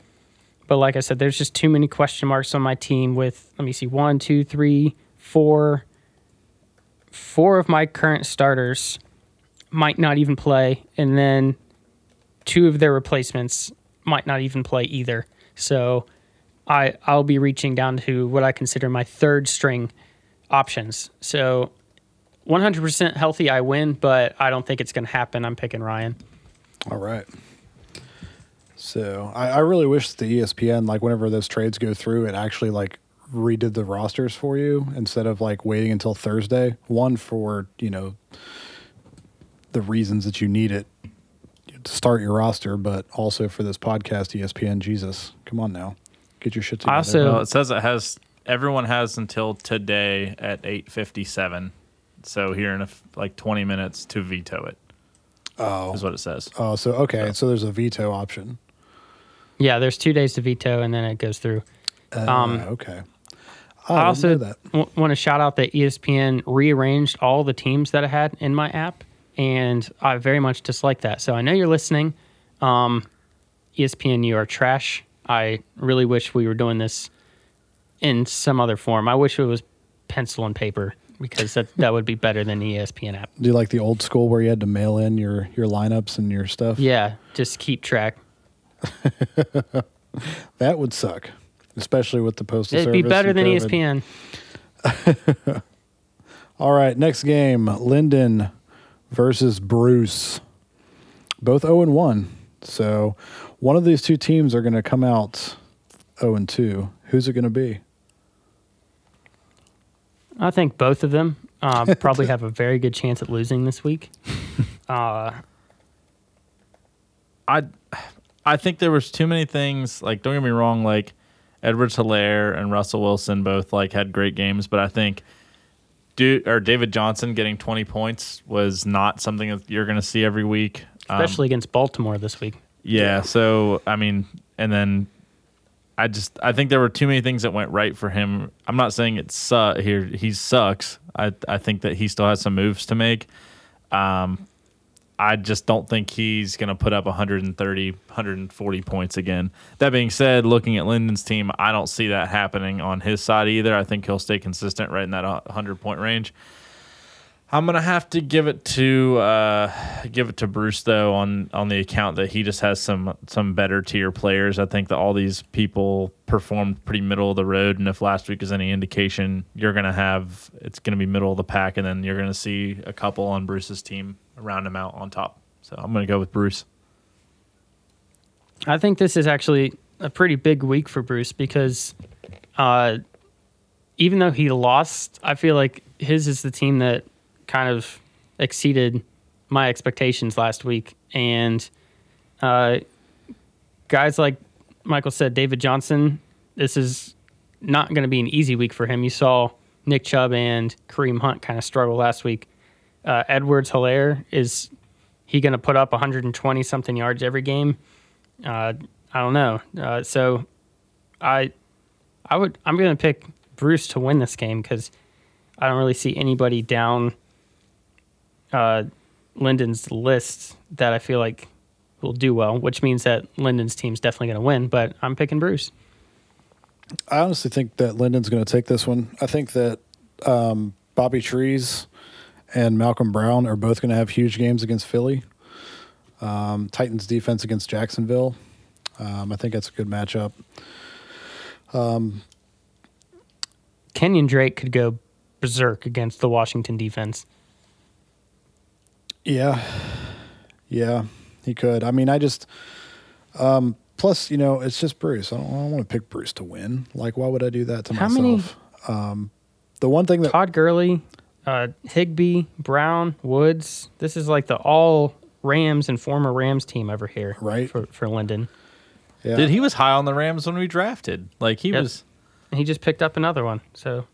But like I said, there's just too many question marks on my team. With let me see, one, two, three, four, four of my current starters might not even play, and then two of their replacements might not even play either. So I I'll be reaching down to what I consider my third string options. So 100% healthy, I win, but I don't think it's going to happen. I'm picking Ryan. All right. So I, I really wish that the ESPN, like whenever those trades go through, it actually like redid the rosters for you instead of like waiting until Thursday. One for you know the reasons that you need it to start your roster, but also for this podcast, ESPN. Jesus, come on now, get your shit together. I also- Well, it says it has everyone has until today at 8:57. So here in a f like 20 minutes to veto it. oh, Is what it says. oh, so okay, so there's a veto option. Yeah, there's two days to veto, and then it goes through. Um, Uh, okay. I didn't also w- want to shout out that ESPN rearranged all the teams that I had in my app, and I very much dislike that. So I know you're listening. Um, ESPN, you are trash. I really wish we were doing this in some other form. I wish it was pencil and paper because that, that would be better than the ESPN app. Do you like the old school where you had to mail in your your lineups and your stuff? Yeah, just keep track. That would suck, especially with the postal service. It'd be better than COVID. ESPN. All right, next game: Linden versus Bruce. Both zero and one. So one of these two teams are going to come out zero and two. Who's it going to be? I think both of them uh, probably have a very good chance at losing this week. Uh, I I think there was too many things. Like, don't get me wrong. Like, Edwards Helaire and Russell Wilson both like had great games, but I think. Du or David Johnson getting 20 points was not something that you're going to see every week. Um, especially against Baltimore this week. Yeah, So I mean, and then I just I think there were too many things that went right for him. I'm not saying it's su- here he sucks. I I think that he still has some moves to make. Um, I just don't think he's going to put up 130, 140 points again. That being said, looking at Linden's team, I don't see that happening on his side either. I think he'll stay consistent right in that 100 point range. I'm gonna have to give it to uh, give it to Bruce though on on the account that he just has some some better tier players. I think that all these people performed pretty middle of the road, and if last week is any indication, you're gonna have it's gonna be middle of the pack, and then you're gonna see a couple on Bruce's team round him out on top. So I'm gonna go with Bruce. I think this is actually a pretty big week for Bruce because uh, even though he lost, I feel like his is the team that kind of exceeded my expectations last week. And uh, guys like Michael said, David Johnson, this is not going to be an easy week for him. You saw Nick Chubb and Kareem Hunt kind of struggle last week. Uh, Edwards Helaire is he going to put up 120 something yards every game? Uh, I don't know. Uh, so I I would I'm going to pick Bruce to win this game because I don't really see anybody down uh, Linden's list that I feel like will do well, which means that Linden's team's definitely going to win. But I'm picking Bruce. I honestly think that Linden's going to take this one. I think that um, Bobby Trees and Malcolm Brown are both going to have huge games against Philly. Um, Titans defense against Jacksonville. Um, I think that's a good matchup. Kenyon Drake could go berserk against the Washington defense. Yeah, yeah, he could. I mean, I just um, plus, you know, it's just Bruce. I don't, I don't want to pick Bruce to win. Like, why would I do that to How many- myself? Um, the one thing that Todd Gurley, uh, Higbee, Brown, Woods. This is like the all Rams and former Rams team over here, Right. For for Linden, yeah, Dude, he was high on the Rams when we drafted. Like he Yep. was. and he just picked up another one. So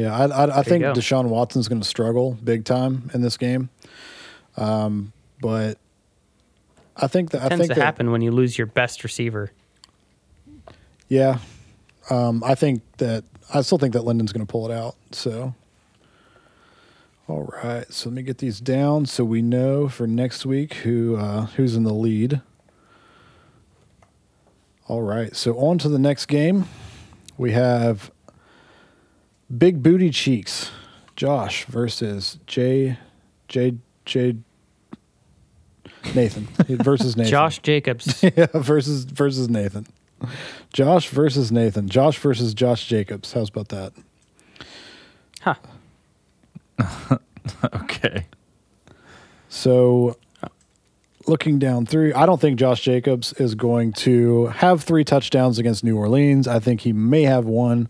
Yeah, I, I, I think. Deshaun Watson's going to struggle big time in this game. Um, but I think that I tends think to that, happen when you lose your best receiver. Yeah, um, I think that I still think that Linden's going to pull it out. So, all right. So let me get these down so we know for next week who uh, who's in the lead. All right. So on to the next game. We have Big Booty Cheeks, Josh versus J J J Nathan versus Nathan. Josh Jacobs. yeah, versus versus Nathan. Josh versus Nathan. Josh versus Josh Jacobs. How's about that? huh. Okay. So, looking down through, I don't think Josh Jacobs is going to have three touchdowns against New Orleans. I think he may have one.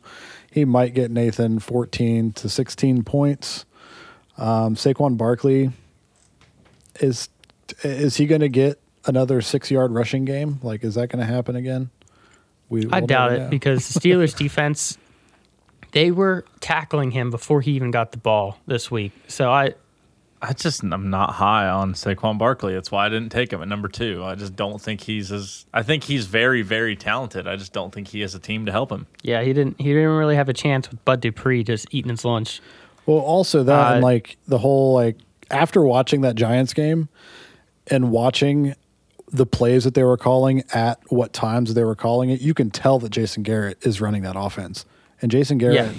He might get Nathan 14 to 16 points. Um, Saquon Barkley is is he going to get another six yard rushing game? Like, is that going to happen again? We I doubt it know. because the Steelers defense they were tackling him before he even got the ball this week. So I I just I'm not high on Saquon Barkley. That's why I didn't take him at number two. I just don't think he's as. I think he's very very talented. I just don't think he has a team to help him. yeah, he didn't he didn't really have a chance with Bud Dupree just eating his lunch. Well, also that and Uh, like the whole like after watching that Giants game and watching the plays that they were calling at what times they were calling it, you can tell that Jason Garrett is running that offense. And Jason Garrett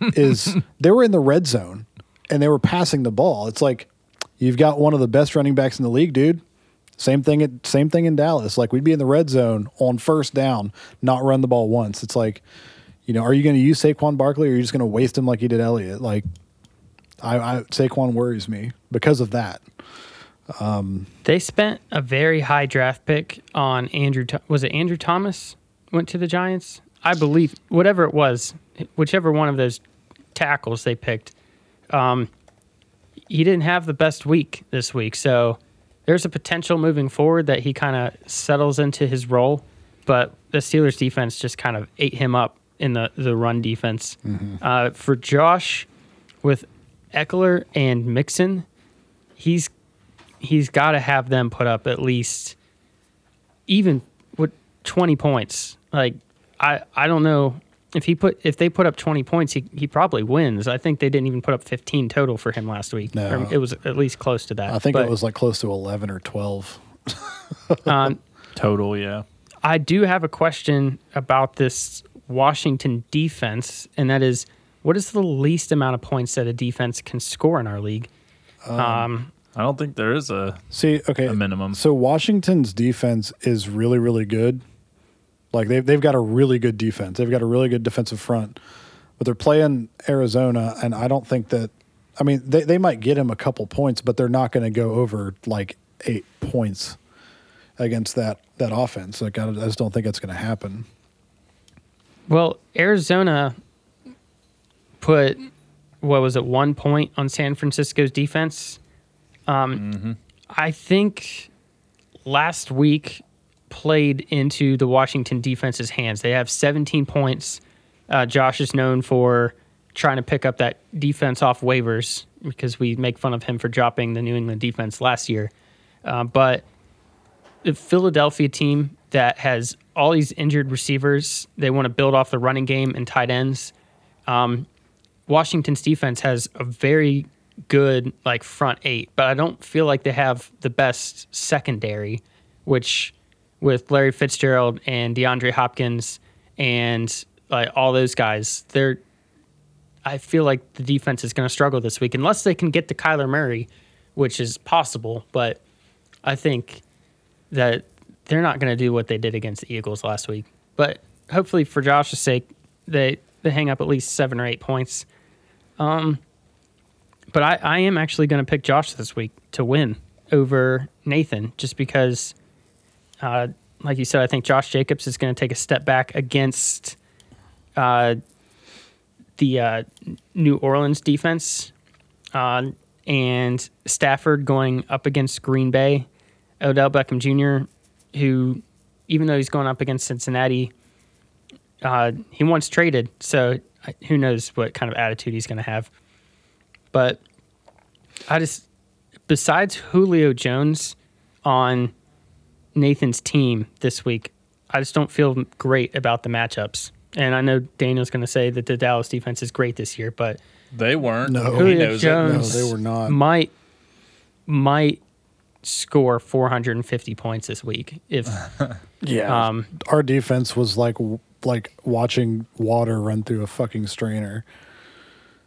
is they were in the red zone and they were passing the ball. It's like you've got one of the best running backs in the league, dude. Same thing at same thing in Dallas. Like we'd be in the red zone on first down, not run the ball once. It's like, you know, are you going to use Saquon Barkley or are you just going to waste him like you did Elliott? Like I, I Saquon worries me because of that. Um, they spent a very high draft pick on Andrew. Was it Andrew Thomas went to the Giants? I believe whatever it was, whichever one of those tackles they picked. Um, he didn't have the best week this week, so there's a potential moving forward that he kind of settles into his role. But the Steelers defense just kind of ate him up in the the run defense. Uh, for Josh, with Ekeler and Mixon, he's he's got to have them put up at least even with 20 points. Like I I don't know if he put if they put up 20 points, he, he probably wins. I think they didn't even put up 15 total for him last week. No. It was at least close to that. I think But, it was like close to 11 or 12. um, Total, yeah. I do have a question about this Washington defense, and that is, what is the least amount of points that a defense can score in our league? Um, I don't think there is a. See, okay. A minimum. So Washington's defense is really, really good. Like they've they've got a really good defense. They've got a really good defensive front. But they're playing Arizona, and I don't think that I mean they, they might get him a couple points, but they're not gonna go over like eight points against that that offense. Like I, I just don't think it's gonna happen. Well, Arizona put what was it one point on San Francisco's defense. Um, I think last week played into the Washington defense's hands. They have 17 points. Uh, Josh is known for trying to pick up that defense off waivers because we make fun of him for dropping the New England defense last year. Uh, but the Philadelphia team that has all these injured receivers. They want to build off the running game and tight ends. Um, Washington's defense has a very good like front eight, but I don't feel like they have the best secondary, which with Larry Fitzgerald and DeAndre Hopkins and like all those guys, they're I feel like the defense is going to struggle this week unless they can get to Kyler Murray, which is possible, but I think that they're not going to do what they did against the Eagles last week. But hopefully, for Josh's sake, they they hang up at least seven or eight points. Um, but I, I am actually going to pick Josh this week to win over Nathan, just because, uh, like you said, I think Josh Jacobs is going to take a step back against uh, the uh, New Orleans defense, uh, and Stafford going up against Green Bay. Odell Beckham Jr., who, even though he's going up against Cincinnati, uh, he once traded. So who knows what kind of attitude he's going to have. But I just, besides Julio Jones on Nathan's team this week, I just don't feel great about the matchups. And I know Daniel's going to say that the Dallas defense is great this year, but They weren't. No. he Julio knows it. Jones No, they were not. might might score 450 points this week if Yeah. um Our defense was like like watching water run through a fucking strainer.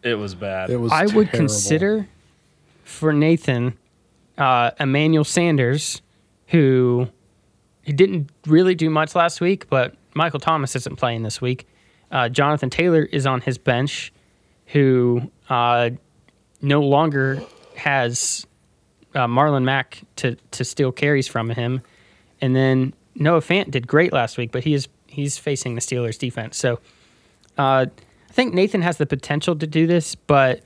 It was bad. It was I would consider for Nathan uh, Emmanuel Sanders, who he didn't really do much last week, but Michael Thomas isn't playing this week. Uh, Jonathan Taylor is on his bench, who uh, no longer has uh, Marlon Mack to to steal carries from him, and then Noah Fant did great last week, but he is he's facing the Steelers defense, so. Uh, I think Nathan has the potential to do this, but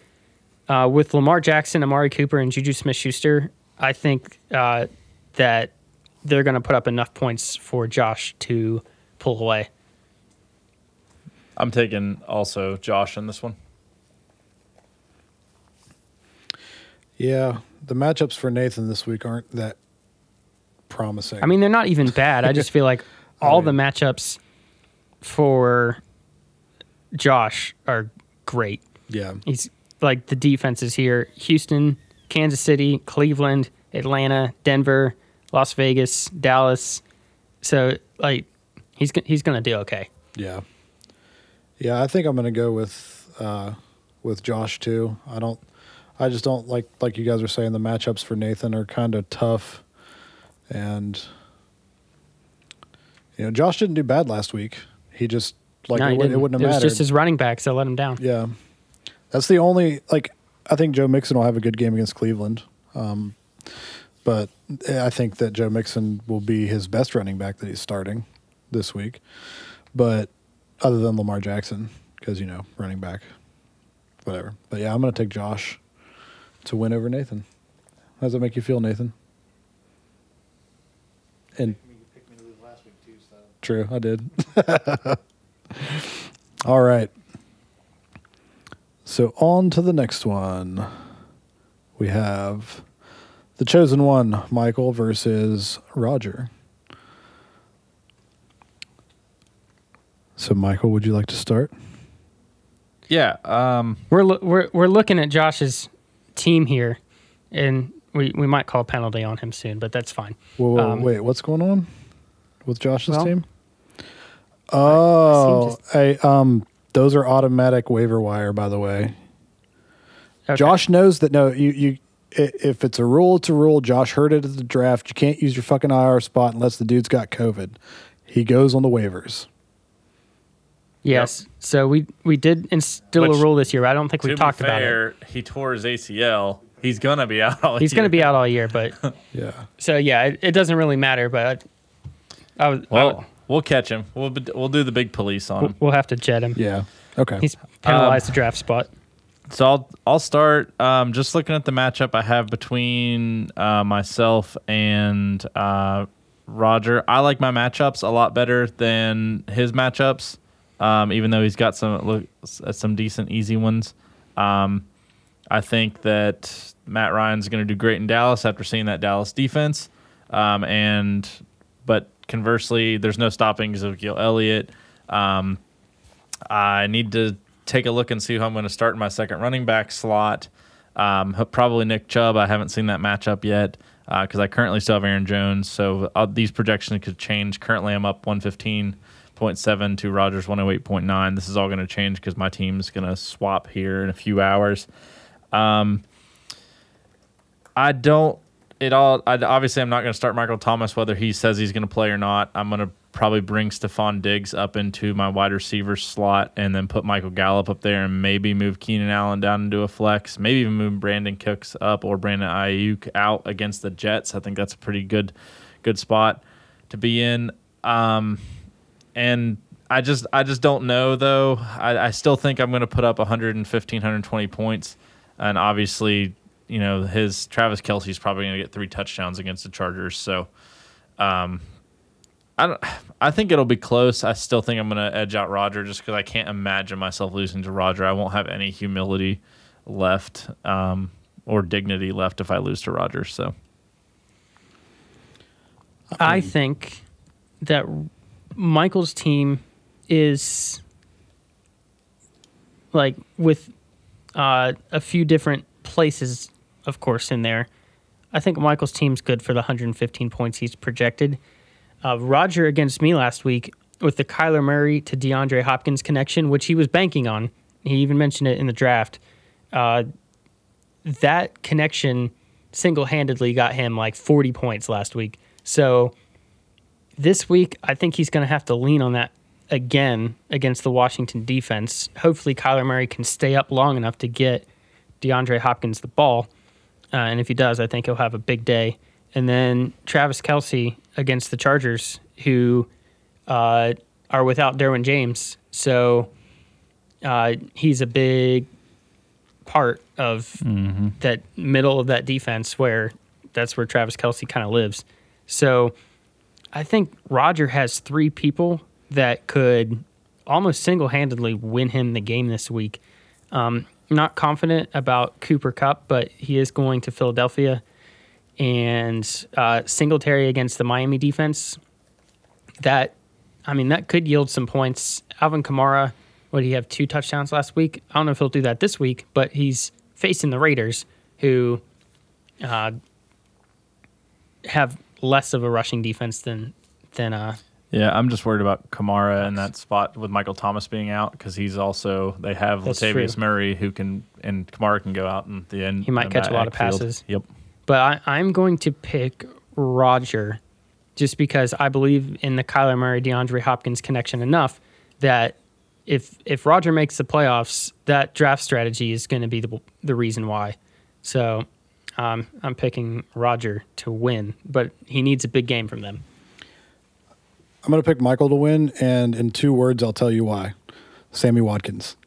uh, with Lamar Jackson, Amari Cooper, and Juju Smith Schuster, I think uh, that they're going to put up enough points for Josh to pull away. I'm taking also Josh in this one. Yeah, the matchups for Nathan this week aren't that promising. I mean, they're not even bad. I just feel like all the matchups for Josh are great. yeah, He's like the defense is here. Houston Kansas City, Cleveland, Atlanta, Denver, Las Vegas, Dallas. So like he's he's going to do okay. Yeah. Yeah, I think I'm going to go with uh, with Josh too. I don't. I just don't like like you guys are saying the matchups for Nathan are kind of tough, and you know Josh didn't do bad last week. He just like No, it, it wouldn't it have was just his running backs that let him down. yeah, that's the only like I think Joe Mixon will have a good game against Cleveland. Um, but I think that Joe Mixon will be his best running back that he's starting this week. But other than Lamar Jackson, because you know running back, whatever. But yeah, I'm gonna take Josh to win over Nathan. How does that make you feel, Nathan? And true, I did. All right. So on to the next one. We have the chosen one, Michael versus Roger. So, Michael, would you like to start? Yeah. Um, We're lo- we're we're looking at Josh's team here, and we we might call a penalty on him soon, but that's fine. Whoa, whoa, Um, wait, what's going on with Josh's well, team? Oh, seem hey, um, those are automatic waiver wire, by the way. Okay. Josh knows that. No, you you. I- If it's a rule, it's a rule. Josh heard it at the draft. You can't use your fucking IR spot unless the dude's got COVID. He goes on the waivers. Yes. So we we did instill Which, a rule this year. I don't think we be talked about it. fair, he tore his ACL. He's gonna be out all He's going to year. be out all year, but Yeah. so yeah, it, it doesn't really matter. But I, was, I Well, would- we'll catch him. We'll be- we'll do the big police on we'll, him. we'll have to jet him. Yeah. Okay. He's penalized um, the draft spot. So I'll I'll start. Um, just looking at the matchup I have between uh, myself and uh, Roger. I like my matchups a lot better than his matchups. Um, even though he's got some look uh, some decent easy ones. Um, I think that Matt Ryan's going to do great in Dallas after seeing that Dallas defense. Um, and but conversely, there's no stopping Ezekiel Elliott. Um, I need to take a look and see who I'm going to start in my second running back slot. Um, probably Nick Chubb. I haven't seen that matchup yet because I currently still have Aaron Jones. So uh, these projections could change. Currently, I'm up 115.7 to Rogers 108.9. This is all going to change because my team's going to swap here in a few hours. Um, I don't. It all. I, obviously, I'm not going to start Michael Thomas whether he says he's going to play or not. I'm going to probably bring Stefon Diggs up into my wide receiver slot and then put Michael Gallup up there and maybe move Keenan Allen down into a flex. Maybe even move Brandin Cooks up or Brandon Aiyuk out against the Jets. I think that's a pretty good, good spot to be in. Um, and I just I just don't know though. I, I still think I'm going to put up 115, 120 points, and obviously, you know, his Travis Kelce's probably going to get three touchdowns against the Chargers. So, um, I don't. I think it'll be close. I still think I'm going to edge out Roger just because I can't imagine myself losing to Roger. I won't have any humility left um, or dignity left if I lose to Roger. So. I think that Michael's team is like with uh, a few different places, of course, in there. I think Michael's team's good for the 115 points he's projected. Uh, Roger against me last week with the Kyler Murray to DeAndre Hopkins connection, which he was banking on. He even mentioned it in the draft. Uh, that connection single handedly got him like 40 points last week. So this week, I think he's going to have to lean on that again against the Washington defense. Hopefully, Kyler Murray can stay up long enough to get DeAndre Hopkins the ball. Uh, and if he does, I think he'll have a big day. And then Travis Kelce against the Chargers, who uh, are without Derwin James. So uh, he's a big part of that middle of that defense where that's where Travis Kelce kind of lives. So I think Roger has three people that could almost single handedly win him the game this week. Um, not confident about Cooper Kupp, but he is going to Philadelphia. And uh, Singletary against the Miami defense, that, I mean, that could yield some points. Alvin Kamara, what did he have, two touchdowns last week? I don't know if he'll do that this week, but he's facing the Raiders, who uh, have less of a rushing defense than than uh, Yeah, I'm just worried about Kamara in that spot with Michael Thomas being out because he's also they have That's Latavius true. Murray who can and Kamara can go out in the end. He might catch a lot of backfield. passes. Yep. But I, I'm going to pick Roger just because I believe in the Kyler Murray DeAndre Hopkins connection enough that if if Roger makes the playoffs, that draft strategy is going to be the, the reason why. So um, I'm picking Roger to win, but he needs a big game from them. I'm going to pick Michael to win, and in two words, I'll tell you why. Sammy Watkins.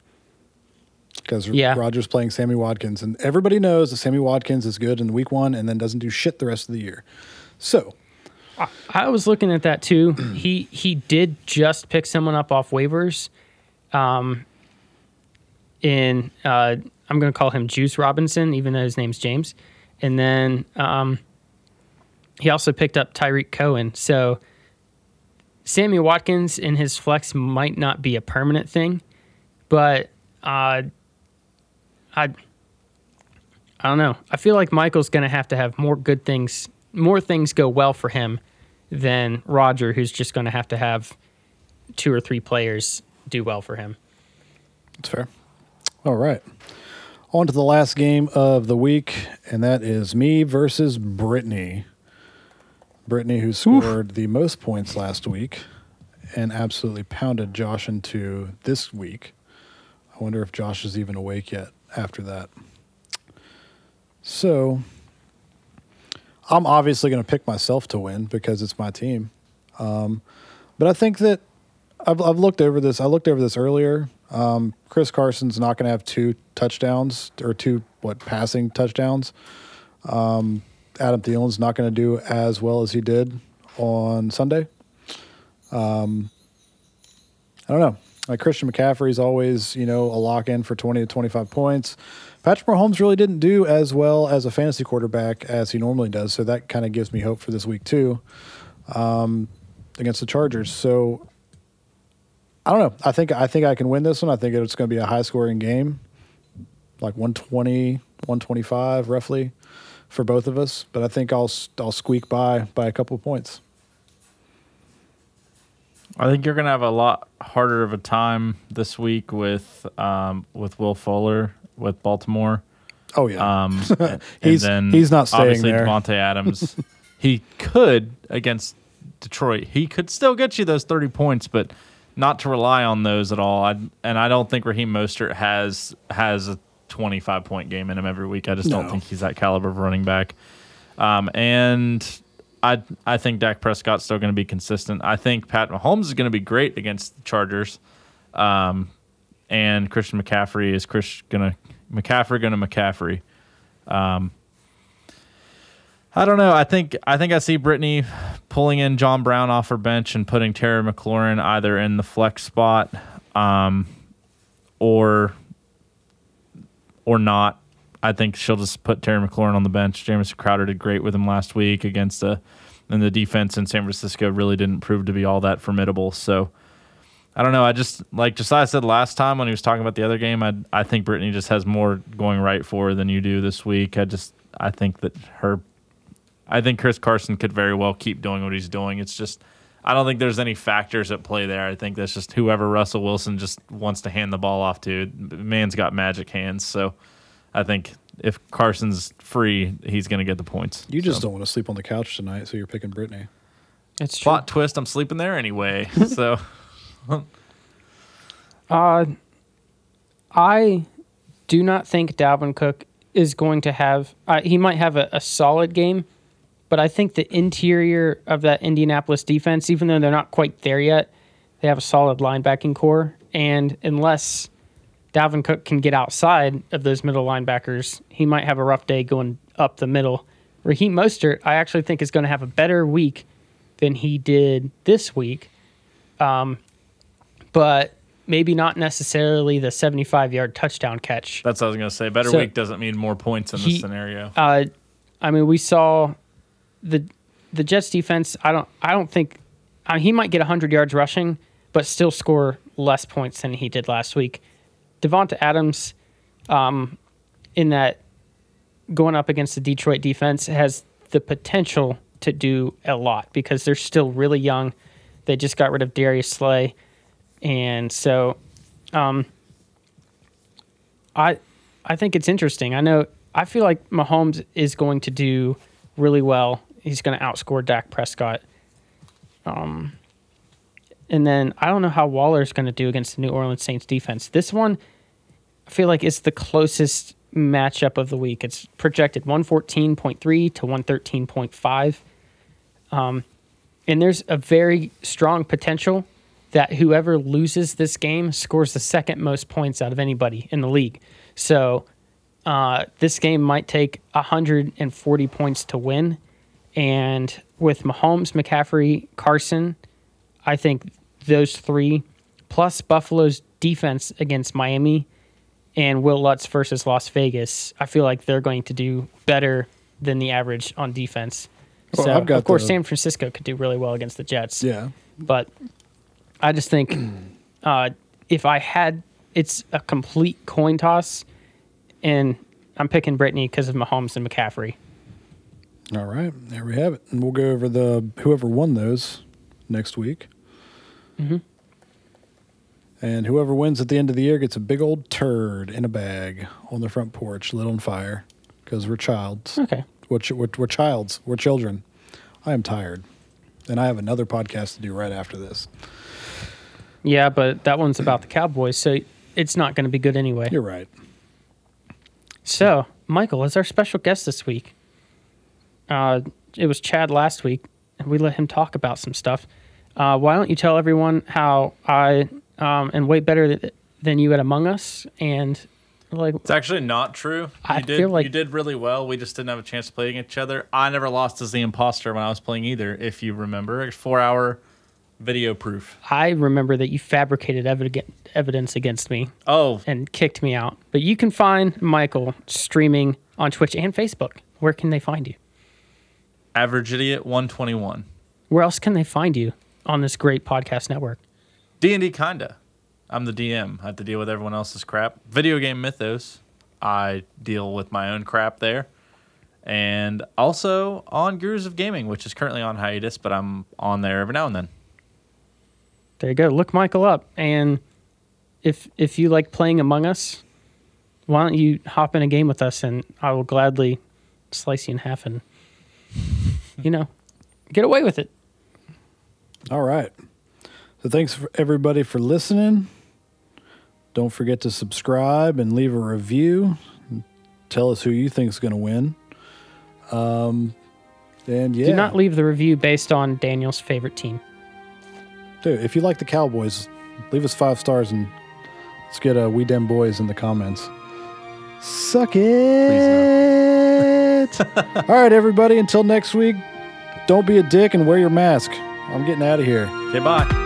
Because Yeah. Rogers playing Sammy Watkins, and everybody knows that Sammy Watkins is good in week one and then doesn't do shit the rest of the year. So, I was looking at that too. he he did just pick someone up off waivers. Um, in uh, I'm going to call him Juice Robinson, even though his name's James. And then um, he also picked up Tarik Cohen. So Sammy Watkins in his flex might not be a permanent thing, but uh, I I don't know. I feel like Michael's going to have to have more good things, more things go well for him than Roger, who's just going to have to have two or three players do well for him. That's fair. All right. On to the last game of the week, and that is me versus Brittany. Brittany, who scored the most points last week and absolutely pounded Josh into this week. I wonder if Josh is even awake yet after that. So, I'm obviously going to pick myself to win because it's my team. Um, but I think that I've, I've looked over this. I looked over this earlier. Um, Chris Carson's not going to have two touchdowns or two what passing touchdowns. Um, Adam Thielen's not going to do as well as he did on Sunday. Um, I don't know. Like Christian McCaffrey's always, you know, a lock in for 20 to 25 points. Patrick Mahomes really didn't do as well as a fantasy quarterback as he normally does. So that kind of gives me hope for this week, too, um, against the Chargers. So I don't know. I think I think I can win this one. I think it's going to be a high scoring game, like 120, 125 roughly for both of us. But I think I'll I'll squeak by by a couple of points. I think you're gonna have a lot harder of a time this week with um, with Will Fuller with Baltimore. Oh yeah, Um, and He's- then he's not staying obviously there. Davante Adams. he could against Detroit. He could still get you those 30 points, but not to rely on those at all. I, and I don't think Raheem Mostert has has a 25 point game in him every week. I just don't think he's that caliber of running back. Um, and I I think Dak Prescott's still going to be consistent. I think Pat Mahomes is going to be great against the Chargers. Um, and Christian McCaffrey is Chris gonna McCaffrey gonna McCaffrey. Um, I don't know. I think I think I see Brittany pulling in John Brown off her bench and putting Terry McLaurin either in the flex spot, um, or or not. I think she'll just put Terry McLaurin on the bench. Jameson Crowder did great with him last week against the and the defense in San Francisco really didn't prove to be all that formidable. So I don't know. I just like Josiah said last time when he was talking about the other game. I I think Brittany just has more going right for her than you do this week. I just I think that her, I think Chris Carson could very well keep doing what he's doing. It's just I don't think there's any factors at play there. I think that's just whoever Russell Wilson just wants to hand the ball off to. Man's got magic hands, so I think if Carson's free, he's going to get the points. you just So. don't want to sleep on the couch tonight, so you're picking Brittany. It's true. plot twist. I'm sleeping there anyway, so. Uh, I do not think Dalvin Cook is going to have. Uh, he might have a, a solid game, but I think the interior of that Indianapolis defense, even though they're not quite there yet, they have a solid linebacking core. And unless Dalvin Cook can get outside of those middle linebackers, he might have a rough day going up the middle. Raheem Mostert, I actually think, is going to have a better week than he did this week. Um, but maybe not necessarily the 75 yard touchdown catch. That's what I was gonna say. Better So- week doesn't mean more points in He- this scenario. Uh, I mean, we saw the the Jets defense. I don't. I don't think uh, he might get 100 yards rushing, but still score less points than he did last week. Davante Adams, um, in that going up against the Detroit defense has the potential to do a lot because they're still really young. They just got rid of Darius Slay, and so um, I I think it's interesting. I know I feel like Mahomes is going to do really well. He's going to outscore Dak Prescott. Um, and then I don't know how Waller's going to do against the New Orleans Saints defense. This one, I feel like it's the closest matchup of the week. It's projected 114.3 to 113.5. Um, and there's a very strong potential that whoever loses this game scores the second most points out of anybody in the league. So uh, this game might take 140 points to win. And with Mahomes, McCaffrey, Carson, I think those three, plus Buffalo's defense against Miami and Wil Lutz versus Las Vegas, I feel like they're going to do better than the average on defense. Well, so, of course, the- San Francisco could do really well against the Jets. Yeah. But I just think uh, if I had, it's a complete coin toss, and I'm picking Brittany because of Mahomes and McCaffrey. All right. There we have it. And we'll go over the whoever won those next week. Mm-hmm. And whoever wins at the end of the year gets a big old turd in a bag on the front porch, lit on fire, because we're childs. Okay. We're, ch- we're, we're childs. We're children. I am tired. And I have another podcast to do right after this. Yeah, but that one's about the Cowboys, so it's not going to be good anyway. You're right. So, Michael is our special guest this week. Uh, it was Chad last week, and we let him talk about some stuff. Uh, why don't you tell everyone how I um, am way better th- than you at Among Us, and like It's actually not true. You I did feel like- you did really well. We just didn't have a chance to play against each other. I never lost as the imposter when I was playing either, if you remember. It's four hour video proof. I remember that you fabricated evid- evidence against me Oh, and kicked me out. But you can find Michael streaming on Twitch and Facebook. Where can they find you? average idiot 121. Where else can they find you on this great podcast network? D&D kinda. I'm the DM. I have to deal with everyone else's crap. Video game mythos. I deal with my own crap there. And also on Gurus of Gaming, which is currently on hiatus, but I'm on there every now and then. There you go. Look Michael up, and if if you like playing Among Us, why don't you hop in a game with us, and I will gladly slice you in half and you know get away with it. All right. So thanks for everybody for listening. Don't forget to subscribe and leave a review. Tell us who you think is going to win. Um, and yeah, Do not leave the review based on Daniel's favorite team. dude, if you like the Cowboys, leave us five stars and let's get a we dem boys in the comments. Suck it. All right, everybody. Until next week, don't be a dick and wear your mask. I'm getting out of here. Okay, bye.